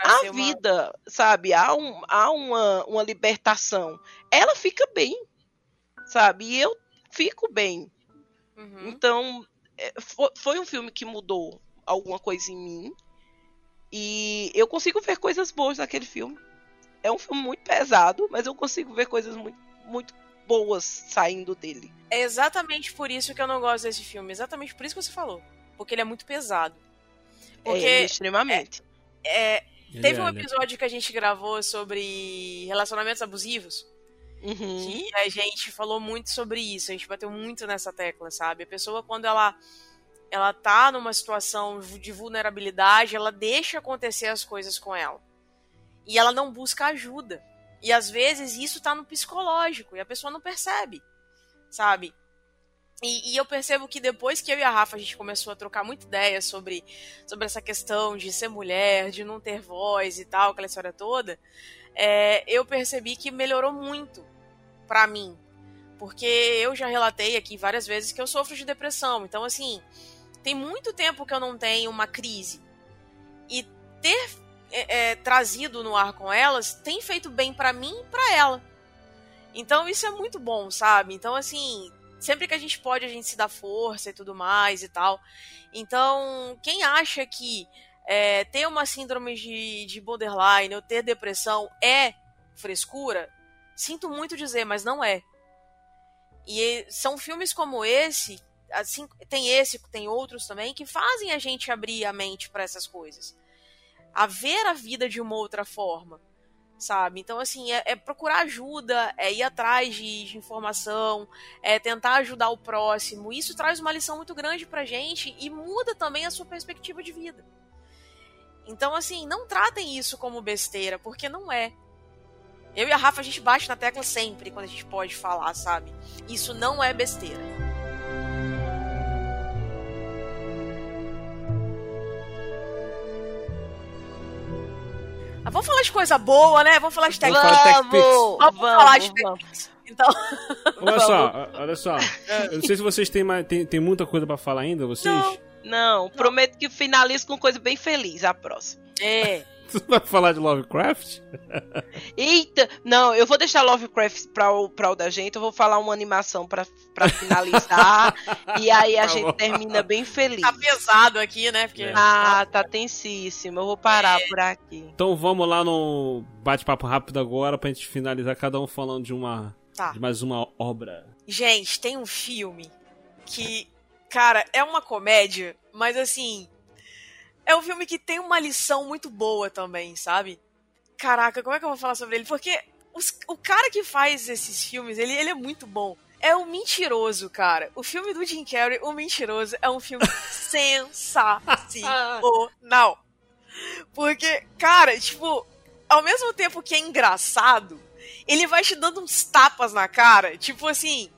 a uma- vida, sabe? Há, um, há uma, uma libertação. Ela fica bem, sabe? E eu fico bem. Uhum. Então, é, fo- foi um filme que mudou alguma coisa em mim. E eu consigo ver coisas boas naquele filme. É um filme muito pesado, mas eu consigo ver coisas muito, muito boas saindo dele. É exatamente por isso que eu não gosto desse filme. Exatamente por isso que você falou. Porque ele é muito pesado. Porque é, extremamente. é, Ele teve é, um é. episódio que a gente gravou sobre relacionamentos abusivos. Uhum. que a gente falou muito sobre isso, a gente bateu muito nessa tecla, sabe? A pessoa, quando ela, ela tá numa situação de vulnerabilidade, ela deixa acontecer as coisas com ela. E ela não busca ajuda. E às vezes isso tá no psicológico e a pessoa não percebe, sabe? E, e, eu percebo que depois que eu e a Rafa a gente começou a trocar muita ideia sobre, sobre essa questão de ser mulher, de não ter voz e tal, aquela história toda, é, eu percebi que melhorou muito para mim. Porque eu já relatei aqui várias vezes que eu sofro de depressão. Então, assim, tem muito tempo que eu não tenho uma crise. E ter é, é, trazido no ar com elas tem feito bem para mim e pra ela. Então, isso é muito bom, sabe? Então, assim, sempre que a gente pode, a gente se dá força e tudo mais e tal. Então, quem acha que é, ter uma síndrome de, de borderline ou ter depressão é frescura, sinto muito dizer, mas não é. E são filmes como esse, assim, tem esse, tem outros também, que fazem a gente abrir a mente para essas coisas. A ver a vida de uma outra forma sabe? Então, assim, é, é procurar ajuda, é ir atrás de, de, informação, é tentar ajudar o próximo. Isso traz uma lição muito grande pra gente e muda também a sua perspectiva de vida. Então, assim, não tratem isso como besteira, porque não é. Eu e a Rafa, a gente bate na tecla sempre quando a gente pode falar, sabe? Isso não é besteira. Ah, vamos falar de coisa boa, né? Vamos falar de Tech Vamos, vamos, vamos falar de Tech Então. Olha só, olha só. Eu não sei se vocês têm, mais, tem, tem muita coisa para falar ainda, vocês? Não, não, prometo que finalizo com coisa bem feliz a próxima. É. Tu vai falar de Lovecraft? Eita! Não, eu vou deixar Lovecraft pra o, pra o da gente. Eu vou falar uma animação pra, pra finalizar. e aí a tá gente bom. termina bem feliz. Tá pesado aqui, né? Porque... Ah, tá tensíssimo. Eu vou parar é. por aqui. Então vamos lá no bate-papo rápido agora pra gente finalizar cada um falando de uma. Tá. De mais uma obra. Gente, tem um filme que, cara, é uma comédia, mas assim é um filme que tem uma lição muito boa também, sabe? Caraca, como é que eu vou falar sobre ele? Porque os, o cara que faz esses filmes, ele, ele é muito bom. É o Mentiroso, cara. O filme do Jim Carrey, O Mentiroso, é um filme sensacional. Porque, cara, tipo, ao mesmo tempo que é engraçado, ele vai te dando uns tapas na cara. Tipo assim,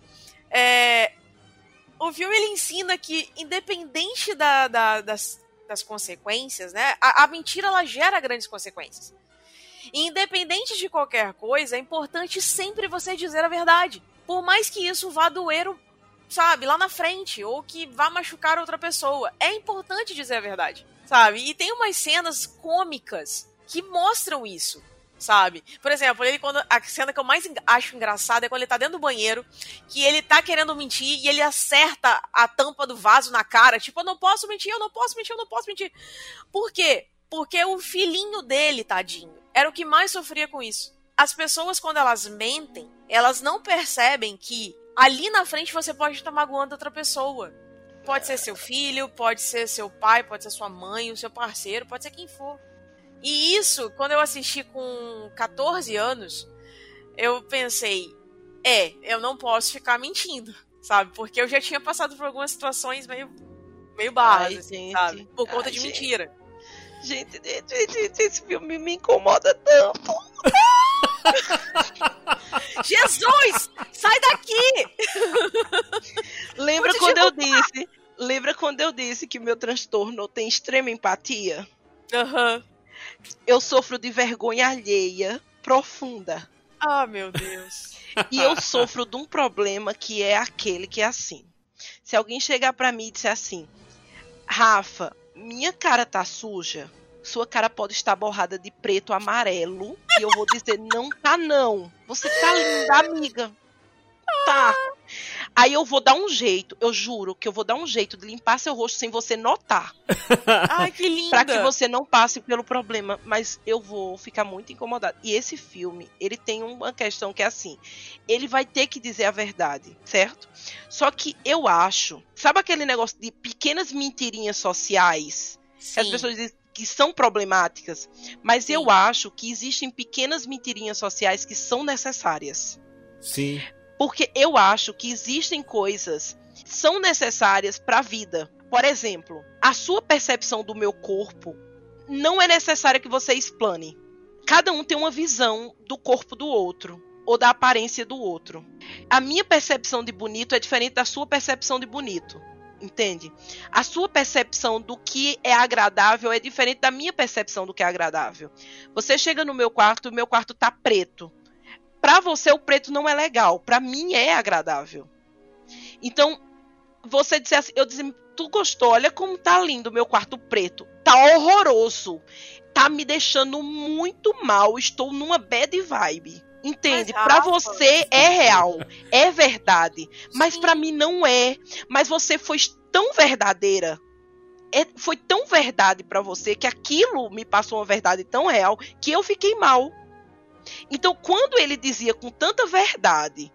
é... o filme ele ensina que, independente da, da, das, das consequências, né? A, a mentira ela gera grandes consequências. Independente de qualquer coisa, é importante sempre você dizer a verdade. Por mais que isso vá doer, sabe, lá na frente, ou que vá machucar outra pessoa. É importante dizer a verdade, sabe? E tem umas cenas cômicas que mostram isso sabe? Por exemplo, ele quando a cena que eu mais acho engraçada é quando ele tá dentro do banheiro, que ele tá querendo mentir e ele acerta a tampa do vaso na cara, tipo, eu não posso mentir, eu não posso mentir, eu não posso mentir. Por quê? Porque o filhinho dele, tadinho, era o que mais sofria com isso. As pessoas quando elas mentem, elas não percebem que ali na frente você pode estar magoando outra pessoa. Pode ser seu filho, pode ser seu pai, pode ser sua mãe, o seu parceiro, pode ser quem for. E isso, quando eu assisti com 14 anos, eu pensei, é, eu não posso ficar mentindo, sabe? Porque eu já tinha passado por algumas situações meio, meio barras, assim, sabe? Por conta Ai, de gente. mentira. Gente, gente, gente, esse filme me incomoda tanto. Jesus! Sai daqui! Lembra quando eu disse? Lembra quando eu disse que meu transtorno tem extrema empatia? Aham. Uhum eu sofro de vergonha alheia profunda. Ah, meu Deus. E eu sofro de um problema que é aquele que é assim. Se alguém chegar para mim e disser assim: "Rafa, minha cara tá suja", sua cara pode estar borrada de preto, amarelo, e eu vou dizer: "Não tá não. Você tá linda, amiga." Tá. Aí eu vou dar um jeito, eu juro que eu vou dar um jeito de limpar seu rosto sem você notar. Ai, que linda! Pra que você não passe pelo problema. Mas eu vou ficar muito incomodada. E esse filme, ele tem uma questão que é assim: ele vai ter que dizer a verdade, certo? Só que eu acho. Sabe aquele negócio de pequenas mentirinhas sociais? Sim. As pessoas dizem que são problemáticas, mas Sim. eu acho que existem pequenas mentirinhas sociais que são necessárias. Sim. Porque eu acho que existem coisas que são necessárias para a vida. Por exemplo, a sua percepção do meu corpo não é necessária que você explane. Cada um tem uma visão do corpo do outro. ou da aparência do outro. A minha percepção de bonito é diferente da sua percepção de bonito. Entende? A sua percepção do que é agradável é diferente da minha percepção do que é agradável. Você chega no meu quarto, o meu quarto tá preto. Pra você o preto não é legal, pra mim é agradável. Então, você disse assim, eu disse, tu gostou? Olha como tá lindo o meu quarto preto. Tá horroroso. Tá me deixando muito mal. Estou numa bad vibe. Entende? Rafa, você é real, é verdade, mas pra mim não é. Mas você foi tão verdadeira. é- foi tão verdade pra você que aquilo me passou uma verdade tão real que eu fiquei mal. Então, quando ele dizia com tanta verdade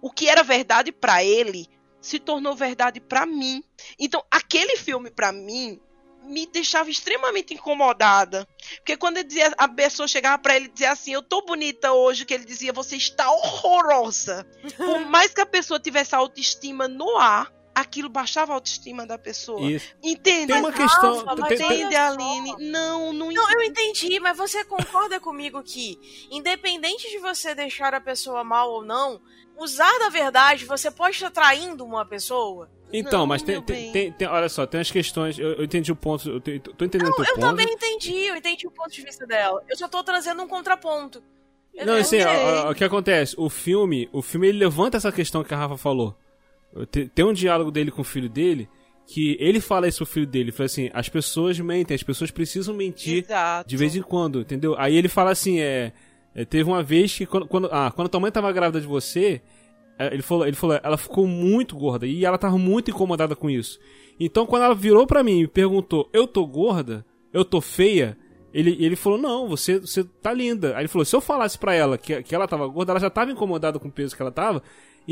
o que era verdade pra ele, se tornou verdade pra mim. Então, aquele filme pra mim me deixava extremamente incomodada. Porque quando dizia, a pessoa chegava pra ele e dizia assim: Eu tô bonita hoje, que ele dizia, você está horrorosa. Por mais que a pessoa tivesse a autoestima no ar, aquilo baixava a autoestima da pessoa. Isso. Entende? Tem uma questão. Mas Entende. Aline? Não, não, Não, eu entendi, mas você concorda comigo que, independente de você deixar a pessoa mal ou não, usar da verdade, você pode estar traindo uma pessoa? Então, Não, mas tem, tem, tem- tem- olha só, tem as questões. Eu, eu entendi o ponto. Eu te- tô entendendo o teu Eu ponto. também entendi, eu entendi o ponto de vista dela. Eu só tô trazendo um contraponto. Eu- Não, eu assim, o que acontece? O filme, o filme ele levanta essa questão que a Rafa falou. Te- Tem um diálogo dele com o filho dele que ele fala isso pro filho dele, ele fala assim: as pessoas mentem, as pessoas precisam mentir Exato. de vez em quando, entendeu? Aí ele fala assim, é, é, teve uma vez que quando, quando ah, quando tua mãe tava grávida de você, é, ele falou, ele falou, ela ficou muito gorda e ela tava muito incomodada com isso. Então quando ela virou pra mim e perguntou, eu tô gorda? Eu tô feia? Ele, ele falou, não, você, você tá linda. Aí ele falou, se eu falasse pra ela que, que ela tava gorda, ela já tava incomodada com o peso que ela tava,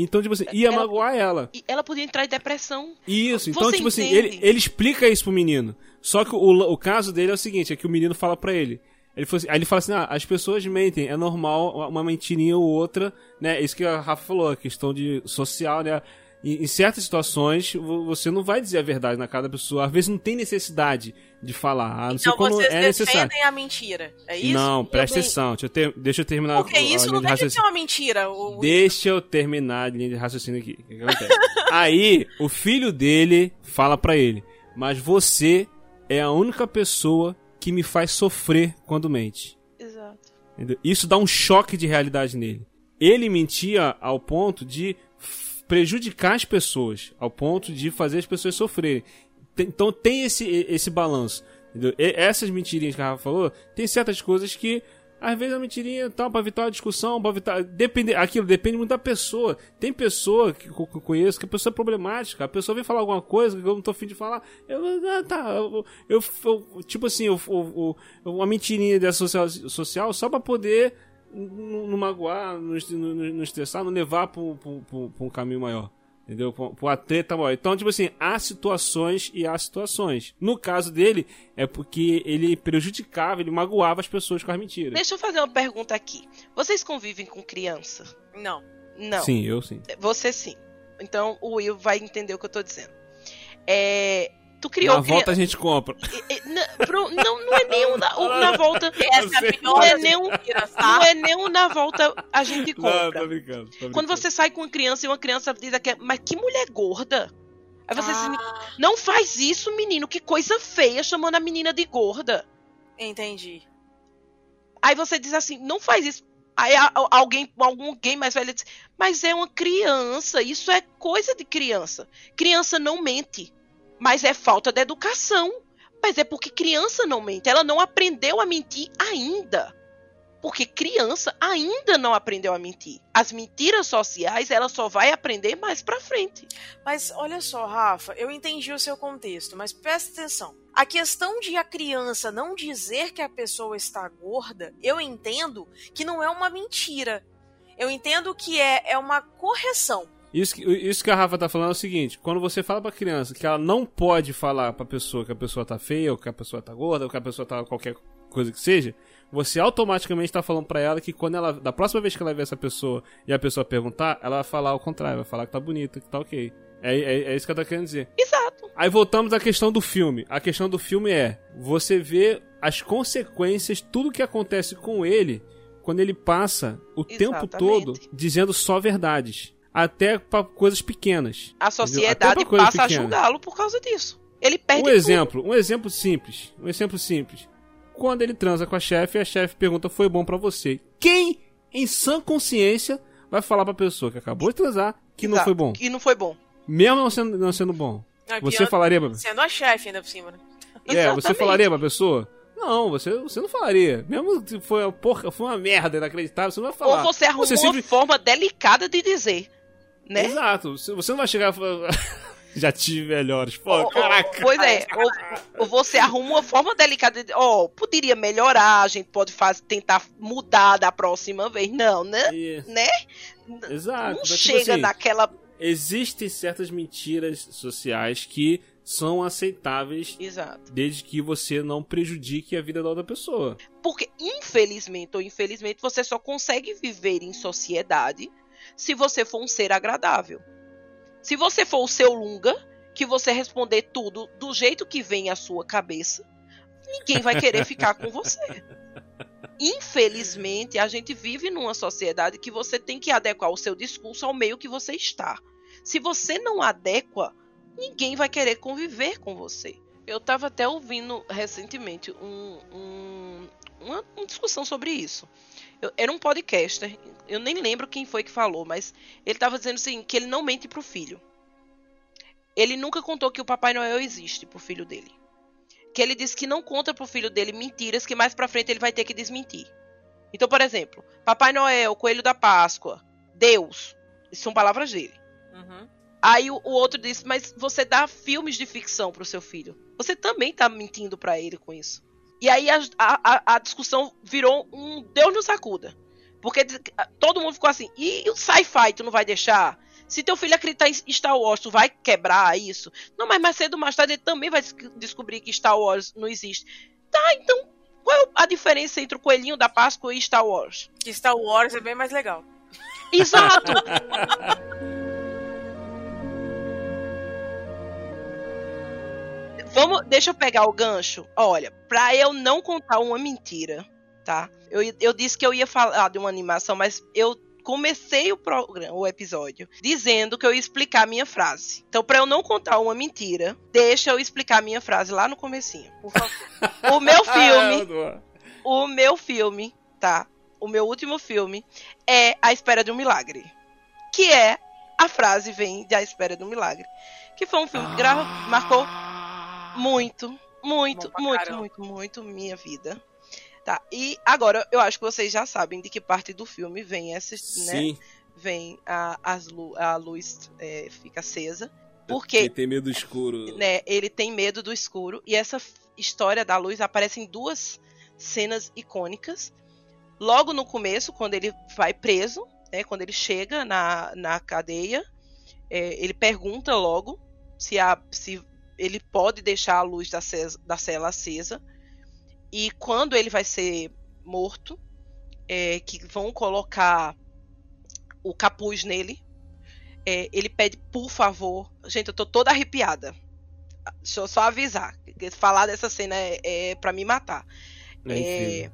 então, tipo assim, ia Ela- magoar ela. E ela podia entrar em depressão. Isso, então, Você tipo assim, entende? ele, ele explica isso pro menino. Só que o, o caso dele é o seguinte, é que o menino fala pra ele. Ele falou assim- aí ele fala assim, ah, as pessoas mentem, é normal uma mentirinha ou outra, né? Isso que a Rafa falou, a questão de social, né? Em, em certas situações, vo- você não vai dizer a verdade na cara da pessoa. Às vezes não tem necessidade de falar, a não ser Então quando vocês é necessário. a mentira, é isso? Não, presta atenção, deixa eu, ter- deixa eu terminar Porque isso não de deixa de ser uma mentira. O... Deixa eu terminar a linha de raciocínio aqui. O que acontece? Aí, o filho dele fala pra ele: Mas você é a única pessoa que me faz sofrer quando mente. Exato. Isso dá um choque de realidade nele. Ele mentia ao ponto de prejudicar as pessoas, ao ponto de fazer as pessoas sofrerem. Então tem esse, esse balanço. essas mentirinhas que a Rafa falou, tem certas coisas que às vezes a mentirinha tal pra evitar uma discussão, pra evitar, depende, aquilo depende muito da pessoa. Tem pessoa que eu conheço que a pessoa é problemática, a pessoa vem falar alguma coisa que eu não tô afim de falar, eu, ah, tá, eu, eu- eu- tipo assim, eu- eu- uma mentirinha dessa social, social só pra poder não, não magoar, não, não estressar, não levar pra, um- pra pra pra caminho maior. Entendeu? Pra pra uma treta maior. Então, tipo assim, há situações e há situações. No caso dele, é porque ele prejudicava, ele magoava as pessoas com as mentiras. Deixa eu fazer uma pergunta aqui. Vocês convivem com criança? Não. Não. Sim, eu sim. Você sim. Então o Will vai entender o que eu tô dizendo. É, tu criou Na volta a cri- gente compra. Na- pro- não, não é nem um na, o na volta. Essa é a sei. pior Não é nem um- Não é nem um na volta a gente Não, compra. tô brincando. tô brincando. Quando você sai com uma criança e uma criança diz que é, mas que mulher gorda. Aí você diz, Ah, não faz isso, menino, que coisa feia chamando a menina de gorda. entendi. Aí você diz assim, não faz isso. Aí alguém, alguém mais velho diz, mas é uma criança, isso é coisa de criança. Criança não mente, mas é falta de educação. Mas é porque criança não mente, ela não aprendeu a mentir ainda. Porque criança ainda não aprendeu a mentir. As mentiras sociais, ela só vai aprender mais pra frente. Mas olha só, Rafa, eu entendi o seu contexto, mas presta atenção. A questão de a criança não dizer que a pessoa está gorda, eu entendo que não é uma mentira. Eu entendo que é, é uma correção. Isso, que- isso que a Rafa tá falando é o seguinte: quando você fala pra criança que ela não pode falar pra pessoa que a pessoa tá feia, ou que a pessoa tá gorda, ou que a pessoa tá qualquer coisa que seja, você automaticamente tá falando pra ela que quando ela. Da próxima vez que ela ver essa pessoa e a pessoa perguntar, ela vai falar o contrário, vai falar que tá bonita, que tá ok. É, é, é isso que ela tá querendo dizer. Exato. Aí voltamos à questão do filme. A questão do filme é: você vê as consequências, tudo que acontece com ele quando ele passa o tempo Exatamente. todo dizendo só verdades. Até pra coisas pequenas. A sociedade passa a julgá-lo por causa disso. Ele perde Um tudo. exemplo, um exemplo simples. Um exemplo simples. Quando ele transa com a chefe, a chefe pergunta: foi bom pra você? Quem, em sã consciência, vai falar pra pessoa que acabou de transar que não Exato, foi bom? Que não foi bom. Mesmo não sendo, não sendo bom. Ah, Você pior- falaria pra Sendo a chefe ainda por cima, né? É, você Exatamente. falaria pra pessoa? Não, você, você não falaria. Mesmo se foi uma porca, foi uma merda inacreditável, você não vai falar. Ou você arruma uma sempre- forma delicada de dizer. Né? Exato. Você não vai chegar e falar. Já tive melhores. Pô, ou- caraca. Pois é, ou, você arruma uma forma delicada de. Ó, poderia melhorar, a gente pode faz, tentar mudar da próxima vez. Não, né? E- né? Exato. Não Mas, tipo chega assim, naquela. Existem certas mentiras sociais que são aceitáveis Exato. desde que você não prejudique a vida da outra pessoa. Porque, infelizmente ou infelizmente, você só consegue viver em sociedade se você for um ser agradável. Se você for o seu Lunga, que você responder tudo do jeito que vem à sua cabeça, ninguém vai querer ficar com você. Infelizmente, a gente vive numa sociedade que você tem que adequar o seu discurso ao meio que você está. Se você não adequa, ninguém vai querer conviver com você. Eu estava até ouvindo recentemente um, um- uma, uma discussão sobre isso. Eu- era um podcaster, eu nem lembro quem foi que falou, mas ele estava dizendo assim, que ele não mente pro filho. Ele nunca contou que o Papai Noel existe pro filho dele. Que ele disse que não conta pro filho dele mentiras que mais pra frente ele vai ter que desmentir. Então, por exemplo, Papai Noel, Coelho da Páscoa, Deus. Isso são palavras dele. Uhum. Aí o, o outro disse, mas você dá filmes de ficção pro seu filho. Você também tá mentindo pra ele com isso. E aí a, a, a discussão virou um Deus nos acuda. Porque todo mundo ficou assim, e o sci-fi tu não vai deixar? Se teu filho acreditar em Star Wars, tu vai quebrar isso? Não, mas mais cedo ou mais tarde ele também vai des- descobrir que Star Wars não existe. Tá, então qual é a diferença entre o Coelhinho da Páscoa e Star Wars? Que Star Wars é bem mais legal. Exato! Vamos, deixa eu pegar o gancho. Olha, pra eu não contar uma mentira, tá? Eu, eu disse que eu ia falar de uma animação, mas eu comecei o programa, o episódio, dizendo que eu ia explicar a minha frase. Então, pra eu não contar uma mentira, deixa eu explicar a minha frase lá no comecinho, por favor. o meu filme o meu filme, tá? O meu último filme é A Espera de um Milagre. Que é a frase vem de A Espera de um Milagre. Que foi um filme que marcou muito, muito, muito, caramba. muito, muito minha vida. Tá? E agora eu acho que vocês já sabem de que parte do filme vem essa, né? Vem a, as lu- a luz é, fica acesa. Porque tem medo do escuro. né, ele tem medo do escuro e essa história da luz aparece em duas cenas icônicas. Logo no começo, quando ele vai preso, né, quando ele chega na, na cadeia, é, ele pergunta logo se, a, se ele pode deixar a luz da, da cela acesa. E quando ele vai ser morto, é, que vão colocar o capuz nele, é, ele pede, por favor. Gente, eu tô toda arrepiada. Deixa eu só avisar. Falar dessa cena é, é para me matar. É incrível.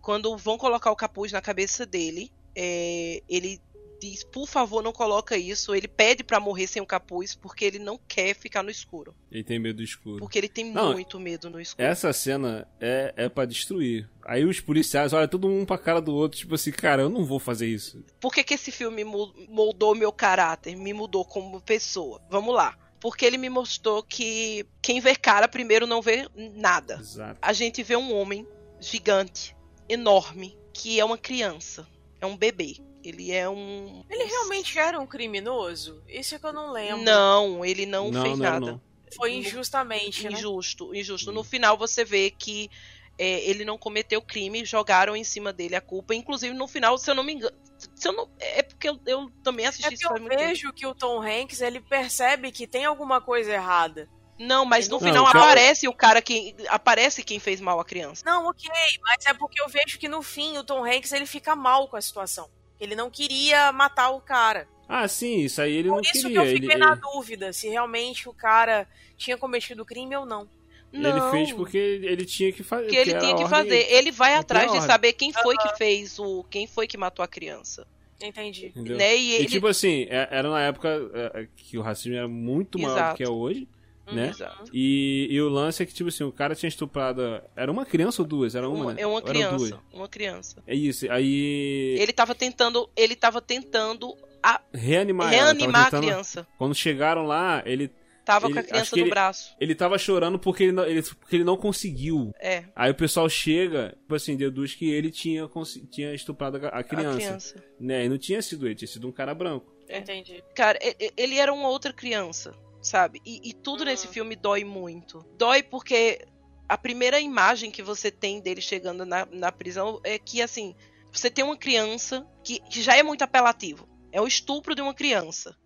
quando vão colocar o capuz na cabeça dele, é, ele diz, por favor, não coloca isso. Ele pede pra morrer sem o capuz porque ele não quer ficar no escuro. Ele tem medo do escuro. Porque ele tem Não, muito medo no escuro. Essa cena é, é pra destruir. Aí os policiais olham todo um pra cara do outro, tipo assim, cara, eu não vou fazer isso. Por que, que esse filme moldou meu caráter, me mudou como pessoa? Vamos lá. Porque ele me mostrou que quem vê cara primeiro não vê nada. Exato. A gente vê um homem gigante, enorme, que é uma criança, é um bebê. Ele é um. Ele realmente era um criminoso? Isso é que eu não lembro. Não, ele não, Não, fez não nada. não. Foi injustamente, né? Injusto, injusto. No final você vê que é, ele não cometeu crime, jogaram em cima dele a culpa. Inclusive, no final, se eu não me engano. Se eu não, é porque eu, eu também É assisti porque isso eu tempo. vejo que o Tom Hanks, ele percebe que tem alguma coisa errada. Não, mas no Não, final cara- aparece o cara que. Aparece quem fez mal à criança. Não, ok, mas é porque eu vejo que no fim o Tom Hanks, ele fica mal com a situação. Ele não queria matar o cara. Ah, sim, isso aí ele Por não isso queria. que eu fiquei ele, na ele- dúvida se realmente o cara tinha cometido crime ou não. Não. Ele fez porque ele tinha que fazer. que ele tinha que ordem- fazer. Ele vai Não atrás de saber quem foi que fez o. quem foi que matou a criança. Entendi. Entendeu? Né? E E, ele. tipo assim, é- era na época é, que o racismo era muito maior do Exato. que é hoje, né? Exato. E, e o lance é que, tipo assim, o cara tinha estuprado. Era uma criança ou duas? Era uma, Uma- né? é uma Ou eram duas? criança. Uma criança. É isso. Aí. Ele tava tentando. Ele tava tentando a- reanimar ela. reanimar tava a tentando- criança. Quando chegaram lá, ele, Tava Ele- com a criança no ele- braço. ele tava chorando porque ele, não, ele- porque ele não conseguiu. É. Aí o pessoal chega, tipo assim, deduz que ele tinha, tinha estuprado a, a criança. A criança. Né? E não tinha sido ele, tinha sido um cara branco. É. Entendi. Cara, ele era uma outra criança, sabe? E, e tudo nesse Uhum. filme dói muito. Dói porque a primeira imagem que você tem dele chegando na, na prisão é que, assim, você tem uma criança que, que já é muito apelativo. É o estupro de uma criança.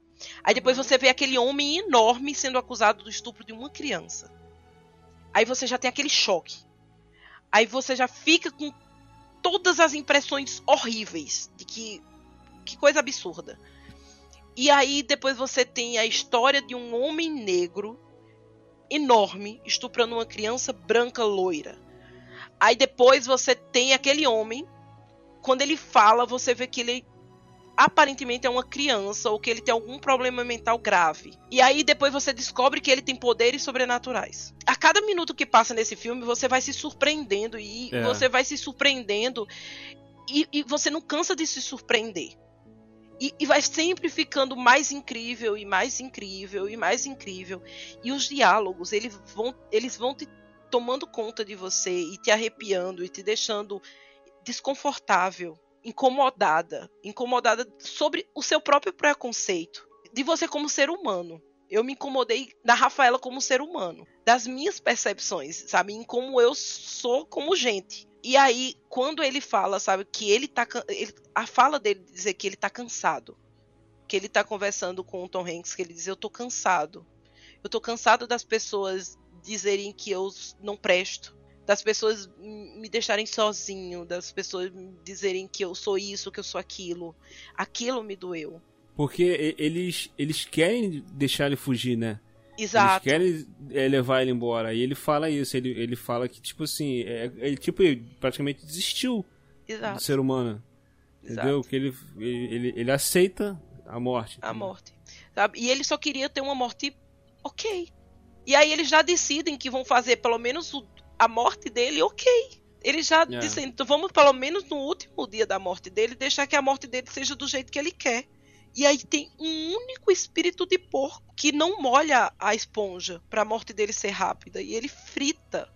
Aí depois Uhum. você vê aquele homem enorme sendo acusado do estupro de uma criança. Aí você já tem aquele choque. Aí você já fica com todas as impressões horríveis de que que coisa absurda. E aí depois você tem a história de um homem negro enorme estuprando uma criança branca loira. Aí depois você tem aquele homem, quando ele fala, você vê que ele aparentemente é uma criança ou que ele tem algum problema mental grave. E aí depois você descobre que ele tem poderes sobrenaturais. A cada minuto que passa nesse filme, você vai se surpreendendo e É. você vai se surpreendendo e, e você não cansa de se surpreender. E, e vai sempre ficando mais incrível e mais incrível e mais incrível. E os diálogos, eles vão, eles vão te tomando conta de você e te arrepiando e te deixando desconfortável, incomodada, incomodada sobre o seu próprio preconceito, de você como ser humano. Eu me incomodei da Rafaela como ser humano, das minhas percepções, sabe, em como eu sou como gente. E aí, quando ele fala, sabe, que ele tá. ele- a fala dele dizer que ele tá cansado. Que ele tá conversando com o Tom Hanks, que ele diz: Eu tô cansado. Eu tô cansado das pessoas dizerem que eu não presto. Das pessoas me deixarem sozinho. Das pessoas dizerem que eu sou isso, que eu sou aquilo. Aquilo me doeu. Porque eles, eles querem deixar ele fugir, né? Exato. Eles querem é, levar ele embora. E ele fala isso. Ele, ele fala que, tipo assim, é, ele tipo, ele praticamente desistiu do Exato. ser humano. Entendeu? exato. Que ele, ele, ele, ele aceita a morte. a morte. Sabe? E ele só queria ter uma morte ok. E aí eles já decidem que vão fazer pelo menos o- a morte dele ok. Eles já É. dizem, então vamos pelo menos no último dia da morte dele deixar que a morte dele seja do jeito que ele quer. E aí tem um único espírito de porco que não molha a esponja pra morte dele ser rápida. E ele frita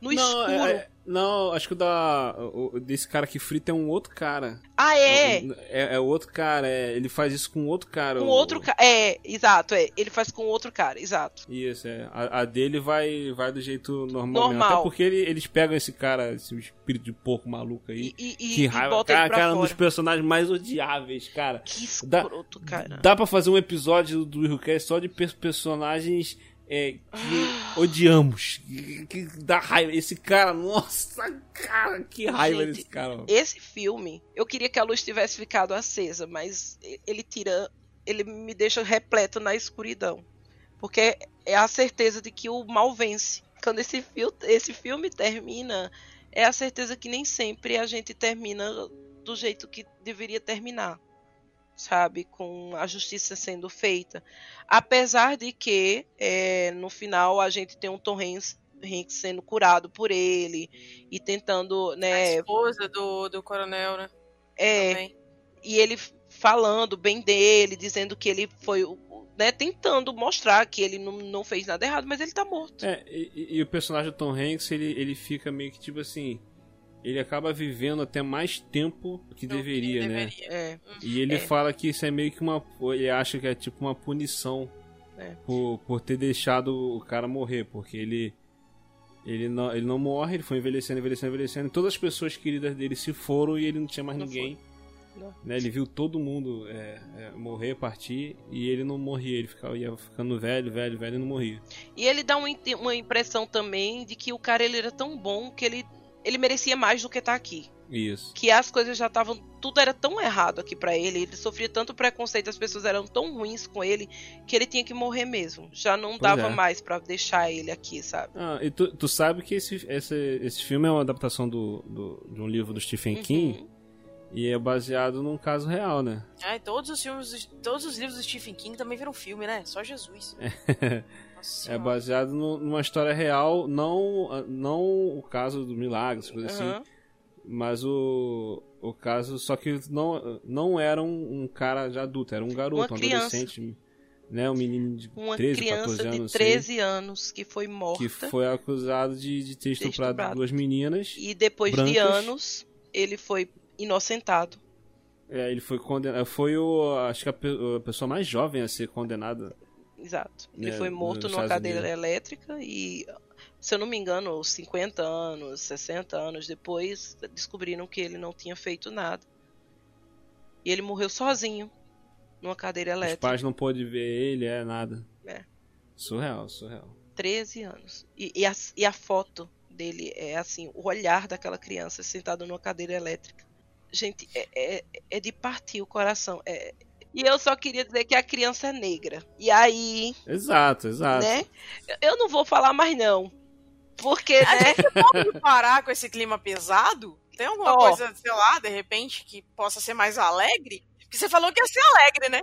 no não, escuro. é- é- não, acho que o da. O, desse cara que frita é um outro cara. Ah, é? É, é outro cara, é, ele faz isso com outro cara. Com o- outro cara. É, exato, é. Ele faz com outro cara, exato. Isso, é. A, a dele vai, vai do jeito normal. Normal. Até porque ele- eles pegam esse cara, esse espírito de porco maluco aí. E, e, que e raiva. ele Cara, cara, um fora. dos personagens mais odiáveis, cara. Que Dá- escroto, cara. Dá pra fazer um episódio do Willcast só de pe- personagens é, que odiamos. Que, que dá raiva. Esse cara, nossa, cara, que raiva Gente, desse cara. Esse filme, eu queria que a luz tivesse ficado acesa, mas ele tira. Ele me deixa repleto na escuridão. Porque é a certeza de que o mal vence. Quando esse, fil esse filme termina, é a certeza que nem sempre a gente termina do jeito que deveria terminar. Sabe? Com a justiça sendo feita. Apesar de que, é, no final, a gente tem um Tom Hanks, Hanks sendo curado por ele e tentando, A né, esposa do, do coronel, né? é, Também. e ele falando bem dele, dizendo que ele foi, né, tentando mostrar que ele não, não fez nada errado, mas ele tá morto. É, e, e- e o personagem do Tom Hanks, ele, ele fica meio que tipo assim. Ele acaba vivendo até mais tempo do que Do que deveria, né? deveria. É, E ele É. fala que isso é meio que uma. Ele acha que é tipo uma punição É. por, por ter deixado o cara morrer, porque ele. Ele não, ele não morre, ele foi envelhecendo, envelhecendo, envelhecendo. Todas as pessoas queridas dele se foram e ele não tinha mais Não ninguém. Né? Ele viu todo mundo é, é, morrer, partir, e ele não morria. Ele ficava, ia ficando velho, velho, velho e não morria. E ele dá uma, uma impressão também de que o cara ele era tão bom que ele ele merecia mais do que tá aqui. Isso. Que as coisas já estavam. Tudo era tão errado aqui pra ele. Ele sofria tanto preconceito, as pessoas eram tão ruins com ele que ele tinha que morrer mesmo. Já não Pois dava é. mais pra deixar ele aqui, sabe? Ah, e tu, tu sabe que esse, esse, esse filme é uma adaptação do, do- de um livro do Stephen Uhum. King e é baseado num caso real, né? Ai, todos os filmes, todos os livros do Stephen King também viram filme, né? Só Jesus. Nossa É baseado no- numa história real, não, não o caso do milagre, essas coisas Aham. assim, mas o, o caso, só que não, não era um, um cara já adulto, era um garoto, um adolescente, né? Um menino de Uma 13, criança 14 anos, de sei, 13 anos que foi morta. que foi acusado de, de ter estuprado duas meninas. E depois de brancas. anos, ele foi inocentado. É, ele foi condenado. Foi o. Acho que a, pe- a pessoa mais jovem a ser condenada. Exato. Ele É, foi morto numa cadeira Unidos. elétrica e, se eu não me engano, 50 anos, 60 anos depois, descobriram que ele não tinha feito nada. E ele morreu sozinho numa cadeira Os elétrica. pais não pôde ver ele, é nada. É. Surreal, surreal. 13 anos. E, e a, e a foto dele é assim, o olhar daquela criança sentada numa cadeira elétrica. Gente, é, é, é de partir o coração. É- E eu só queria dizer que a criança é negra. E aí, Exato, exato. né? Eu não vou falar mais não. Porque, A né? gente pode parar com esse clima pesado? Tem alguma Ó. coisa, sei lá, de repente, que possa ser mais alegre? Porque você falou que ia ser alegre, né?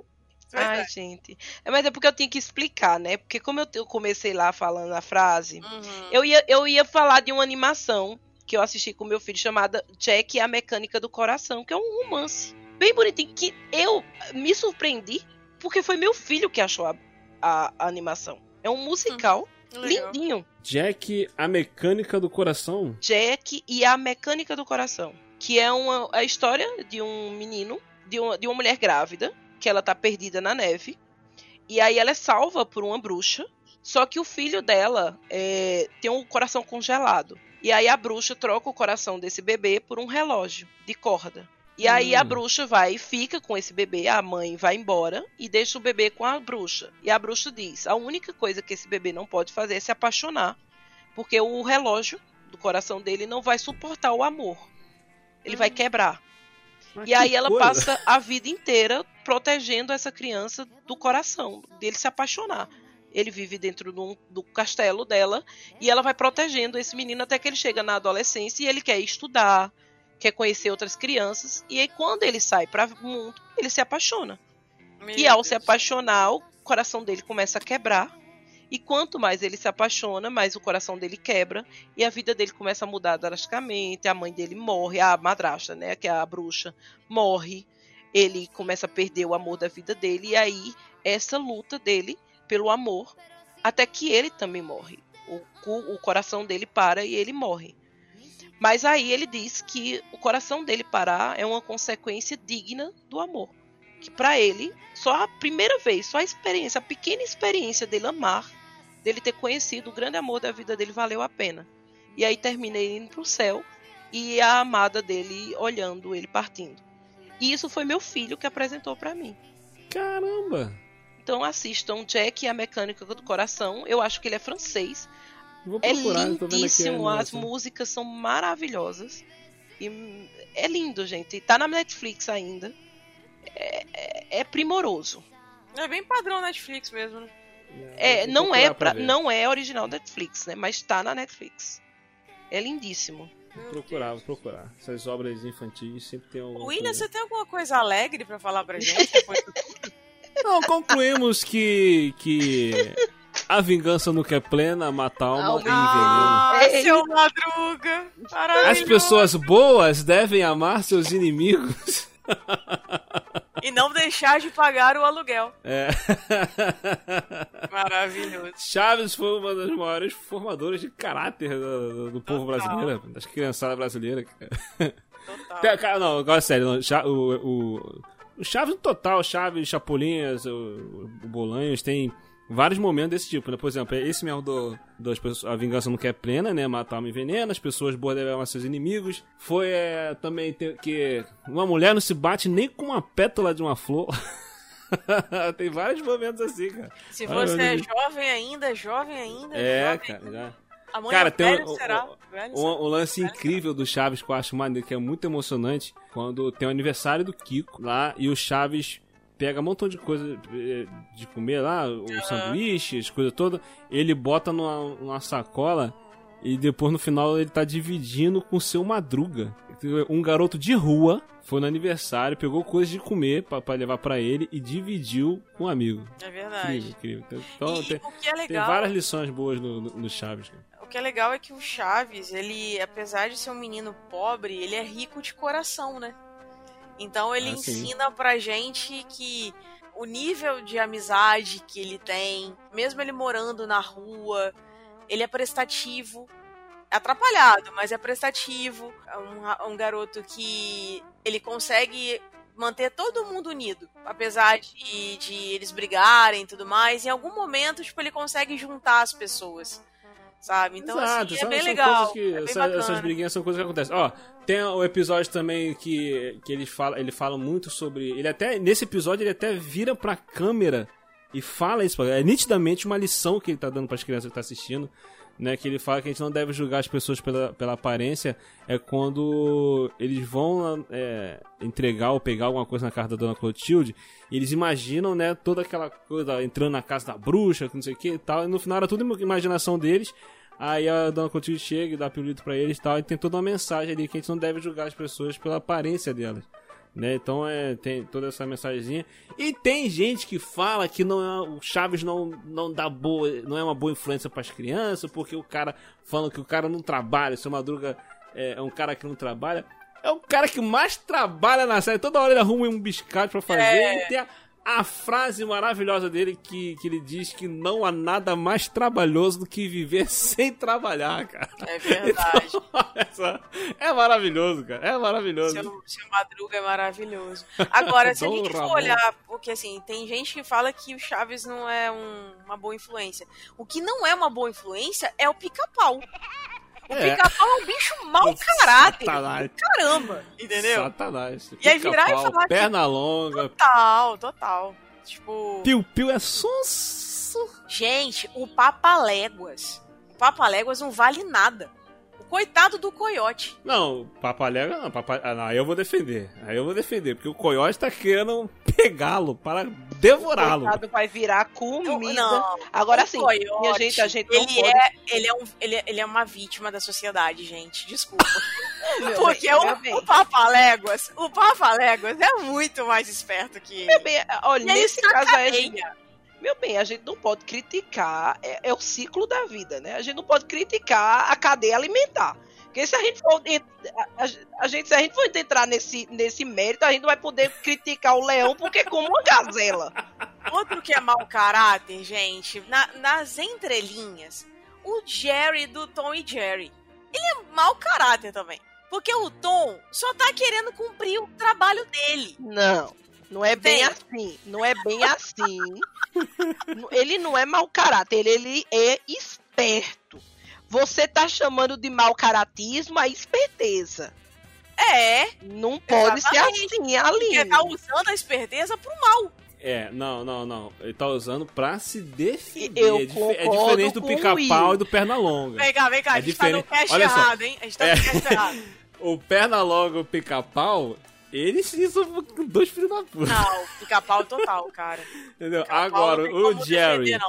Ai, gente. É, mas é porque eu tinha que explicar, né? Porque como eu, eu comecei lá falando a frase, Uhum. eu ia, eu ia falar de uma animação que eu assisti com meu filho chamada Jack e a Mecânica do Coração, que é um romance bem bonitinho, que eu me surpreendi porque foi meu filho que achou a, a- a animação. É um musical Legal. lindinho. Jack, a mecânica do coração. Jack e a Mecânica do Coração, que é uma a história de um menino, de uma, de uma mulher grávida, que ela tá perdida na neve, e aí ela é salva por uma bruxa, só que o filho dela é, tem um coração congelado. E aí a bruxa troca o coração desse bebê por um relógio de corda. E aí a Hum. bruxa vai e fica com esse bebê, a mãe vai embora e deixa o bebê com a bruxa. E a bruxa diz: a única coisa que esse bebê não pode fazer é se apaixonar, porque o relógio do coração dele não vai suportar o amor. Ele vai quebrar. Mas E aí que ela coisa. passa a vida inteira protegendo essa criança do coração, dele se apaixonar. Ele vive dentro do, do castelo dela e ela vai protegendo esse menino até que ele chega na adolescência e ele quer estudar, quer conhecer outras crianças. E aí quando ele sai para o mundo, ele se apaixona. Meu E ao Deus. se apaixonar, o coração dele começa a quebrar. E quanto mais ele se apaixona, mais o coração dele quebra. E a vida dele começa a mudar drasticamente. A mãe dele morre, a madrasta, né? Que é a bruxa, morre. Ele começa a perder o amor da vida dele. E aí, essa luta dele pelo amor, até que ele também morre. O, o coração dele para e ele morre. Mas aí ele diz que o coração dele parar é uma consequência digna do amor que pra ele, só a primeira vez, só a experiência, a pequena experiência dele amar, dele ter conhecido o grande amor da vida dele valeu a pena. E aí termina ele indo pro céu e a amada dele olhando ele partindo. E isso foi meu filho que apresentou pra mim. Caramba! Então assistam Jack e a Mecânica do Coração. Eu acho que ele é francês. Vou É procurar, a lindíssimo, as músicas são maravilhosas. E é lindo, gente. Tá na Netflix ainda. É, é- é primoroso. É bem padrão Netflix mesmo, né? É, Vou não é pra não é original Netflix, né? Mas tá na Netflix. É lindíssimo. Vou procurar, vou procurar. Essas obras infantis sempre tem alguma William, coisa. você tem alguma coisa alegre pra falar pra gente? depois do- Não, concluímos que, que a vingança nunca é plena, mata alma e envenena. Ah, É, seu Madruga! As pessoas boas devem amar seus inimigos. E não deixar de pagar o aluguel. É. Maravilhoso. Chaves foi uma das maiores formadoras de caráter do, do povo Total. brasileiro, das criançadas brasileiras. Total. Cara, não, agora sério, não, o, o, o Chaves no total, Chaves, Chapolinas, o, o Bolanhos, tem vários momentos desse tipo, né? Por exemplo, esse mesmo do, das pessoas, a vingança não quer plena, né? Matar alma envenena, as pessoas boas devem amar seus inimigos. Foi é, também que uma mulher não se bate nem com uma pétala de uma flor. tem vários momentos assim, cara. Se você é olha. jovem ainda, jovem ainda, É, jovem cara, ainda. já. Amanhã Cara, tem velho um- será? um- Velho Um, será? um lance incrível do Chaves que eu acho maneiro, que é muito emocionante, quando tem o aniversário do Kiko lá e o Chaves pega um montão de coisa eh, de comer lá, os sanduíches, coisa toda, ele bota numa, numa sacola e depois no final ele tá dividindo com o seu Madruga. Um garoto de rua foi no aniversário, pegou coisas de comer pra, pra levar pra ele e dividiu com um amigo. É verdade. Incrível, incrível. Então e tem, o que é tem legal, várias lições boas no, no, no Chaves. cara. o que é legal é que o Chaves, ele, apesar de ser um menino pobre, ele é rico de coração, né? Então ele Ah, sim. ensina pra gente que o nível de amizade que ele tem, mesmo ele morando na rua, ele é prestativo. É atrapalhado, mas é prestativo. É um, um garoto que ele consegue manter todo mundo unido. Apesar de, de eles brigarem e tudo mais, em algum momento, tipo, ele consegue juntar as pessoas. Sabe? Então, Exato, assim, é são- bem legal. que- é bem essa- essas briguinhas são coisas que acontecem. Ó, tem o episódio também que, que ele, fala, ele fala muito sobre. Ele até. Nesse episódio ele até vira pra câmera e fala isso. É nitidamente uma lição que ele tá dando pras crianças que tá assistindo. Né, que ele fala que a gente não deve julgar as pessoas pela, pela aparência. É quando eles vão é, entregar ou pegar alguma coisa na casa da Dona Clotilde. E eles imaginam, né, toda aquela coisa entrando na casa da bruxa, não sei o que e tal. E no final era tudo imaginação deles. Aí a Dona Clotilde chega e dá pirulito pra eles e tal, e tem toda uma mensagem ali que a gente não deve julgar as pessoas pela aparência delas. Né? Então é, tem toda essa mensagenzinha. E tem gente que fala que não é, o Chaves não, não dá boa, não é uma boa influência pras crianças, porque o cara falando que o cara não trabalha, seu Madruga é, é um cara que não trabalha. É o cara que mais trabalha na série. Toda hora ele arruma um biscate pra fazer. É. E tem a, a frase maravilhosa dele que, que ele diz que não há nada mais trabalhoso do que viver sem trabalhar, cara. É verdade. Essa- é maravilhoso, cara. É maravilhoso. Seu, seu Madruga é maravilhoso. Agora, se a gente for Ramon. olhar, porque assim, tem gente que fala que o Chaves não é um- uma boa influência. O que não é uma boa influência é o pica-pau. O É. pica-pau é um bicho mau caráter. Satanás. Caramba, entendeu? Satanás. E aí virar e falar que- Perna longa. Total, total. Tipo, Piu-piu é sonso. gente, o Papaléguas. O Papaléguas não vale nada. O coitado do coiote. Não, papalega não. Papa... Ah, não, aí eu vou defender. Aí eu vou defender. Porque o coiote tá querendo pegá-lo para devorá-lo. Coitado vai virar comida. não, Agora o sim, minha gente, a gente não ele pode. é, ele, é um, ele, é, ele é uma vítima da sociedade, gente. Desculpa. Meu Porque bem, o, bem. o Papaléguas, o Papaléguas é muito mais esperto que ele. Bem, olha, E aí nesse caso a. meu bem, a gente não pode criticar, é, é o ciclo da vida, né? A gente não pode criticar a cadeia alimentar. Porque se a gente for, a, gente, se a gente for entrar nesse, nesse mérito, a gente não vai poder criticar o leão porque como uma gazela. Outro que é mau caráter, gente, na- nas entrelinhas, o Jerry do Tom e Jerry. Ele é mau caráter também. Porque o Tom só tá querendo cumprir o trabalho dele. Não, não é bem assim. Não é bem assim. ele não é mau caráter, ele, ele é esperto. Você tá chamando de mau caratismo a esperteza. É, Não pode Exatamente. ser assim, Aline. porque tá usando a esperteza pro mal. É, não, não, não. Ele tá usando pra se defender. Eu é, dif- é diferente do pica-pau e do perna longa. Vem cá, vem cá, É a gente tá no diferente. cast Olha só. errado, hein? A gente tá no É. cast errado. O perna longa e o pica-pau, eles são dois filhos da puta. Não, pica-pau total, cara. Entendeu? Agora, o Jerry. defender.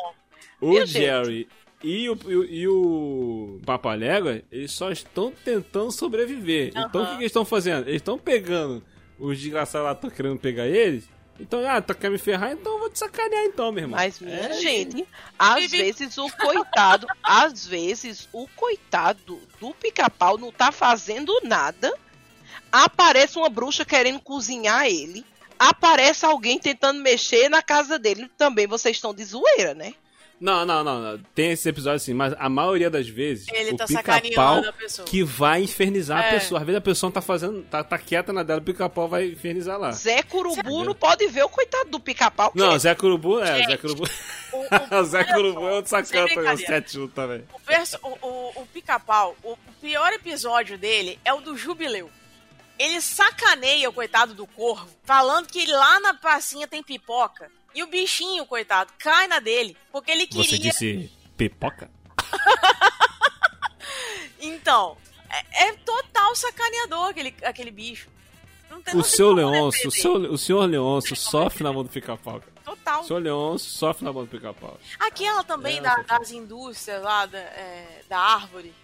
O gente? Jerry e o, e o, e o Papalégua, eles só estão tentando sobreviver. Então o que, que eles estão fazendo? Eles estão pegando os desgraçados lá, estão querendo pegar eles. Então, ah, tu quer me ferrar? Então eu vou te sacanear então, meu irmão. Mas, minha É, gente, às Vivi- vezes o coitado, às vezes o coitado do pica-pau não tá fazendo nada. Aparece uma bruxa querendo cozinhar ele. Aparece alguém tentando mexer na casa dele. Também vocês estão de zoeira, né? Não, não, não, não. Tem esse episódio assim, mas a maioria das vezes Ele o tá pica-pau sacaneando a pessoa. que vai infernizar a É. pessoa. Às vezes a pessoa tá fazendo, tá, tá quieta na dela, o pica-pau vai infernizar lá. Zé Curubu não pode ver o coitado do pica-pau. Não, Zé Curubu, é, Gente, Zé Curubu. O, o- Zé Curubu é outro sem sacana também. Sete também. O, perso- o, o, o pica-pau, o pior episódio dele é o do Jubileu. Ele sacaneia o coitado do corvo, falando que lá na pracinha tem pipoca. E o bichinho, coitado, cai na dele. Porque ele Você queria. disse pipoca? Então, é, é total sacaneador aquele, aquele bicho. Não tem, O seu como Leôncio, o, seu, o senhor Leôncio sofre na mão do pica-pau. Total. O senhor Leôncio sofre na mão do pica-pau. Aquela também É, da- das indústrias lá, da, é, da árvore.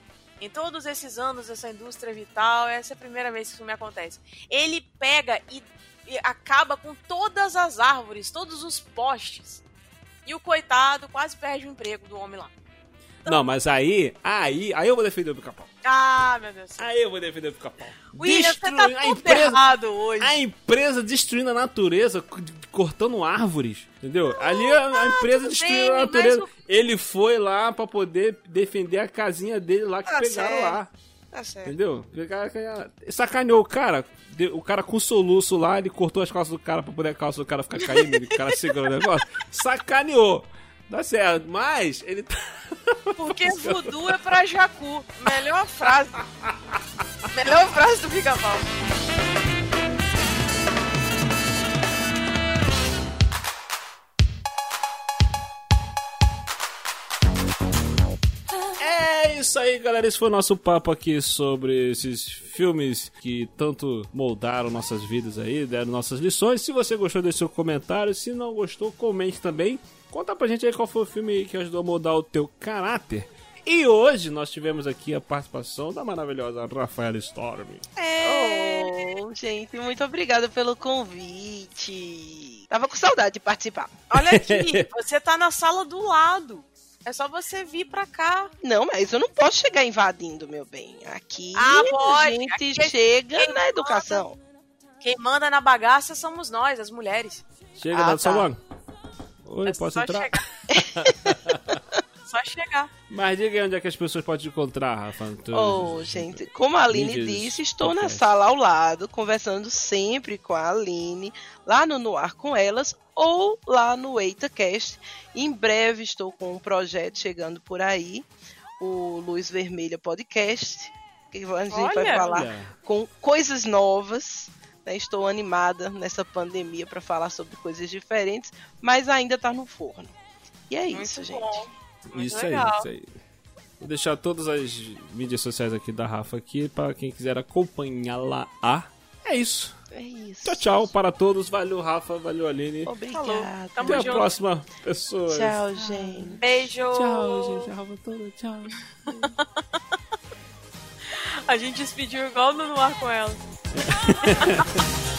Em todos esses anos dessa indústria vital, essa é a primeira vez que isso me acontece. Ele pega e, e acaba com todas as árvores, todos os postes. E o coitado quase perde o emprego do homem lá. Não, mas aí, aí, aí eu vou defender o pica-pau. Ah, meu Deus. Aí eu vou defender o pica-pau. William, você tá a empresa, errado hoje. a empresa destruindo a natureza, cortando árvores, entendeu? Ali a, a empresa tudo destruindo bem, a natureza. mas Ele foi lá pra poder defender a casinha dele lá que Tá pegaram certo. lá. Tá certo. Entendeu? Aquela- Sacaneou o cara. O cara com soluço lá, ele cortou as calças do cara pra poder a calça do cara ficar caindo, o cara segurou o negócio. Sacaneou. Tá certo, mas ele tá. Porque voodoo é pra jacu. Melhor frase. Melhor frase do pica-pau. É isso aí, galera. Esse foi o nosso papo aqui sobre esses filmes que tanto moldaram nossas vidas aí, deram nossas lições. Se você gostou, deixe seu comentário. Se não gostou, comente também. Conta pra gente aí qual foi o filme que ajudou a moldar o teu caráter. E hoje nós tivemos aqui a participação da maravilhosa Rafaela Storm. É. Oh, gente, muito obrigada pelo convite. Tava com saudade de participar. Olha aqui, você tá na sala do lado. É só você vir pra cá. Não, mas eu não posso chegar invadindo, meu bem. Aqui Ah, a gente Aqui é- chega na educação. Quem manda na bagaça somos nós, as mulheres. Chega, Ah, dá tá. sua mão. Oi, É posso só entrar? chegar. só chegar. Mas diga aí onde é que as pessoas podem te encontrar, Rafa. Tu- Oh, gente, como a Aline disse, estou na podcast. sala ao lado, conversando sempre com a Aline, lá no Noar com Elas, ou lá no EitaCast. Em breve estou com um projeto chegando por aí, o Luz Vermelha Podcast, que a gente vai Olha! falar Olha. com coisas novas. Né? Estou animada nessa pandemia para falar sobre coisas diferentes, mas ainda está no forno. E é Muito isso, gente. bom. Muito Isso aí, isso aí. Vou deixar todas as mídias sociais aqui da Rafa aqui para quem quiser acompanhá-la. É isso. É isso. Tchau, tchau para todos. Valeu, Rafa. Valeu, Aline. Obrigada. Falou. Tamo Até a junto. próxima, pessoas. Tchau, gente. Beijo. Tchau, gente. A Rafa toda. Tchau. A gente despediu igual no ar com ela. Yeah.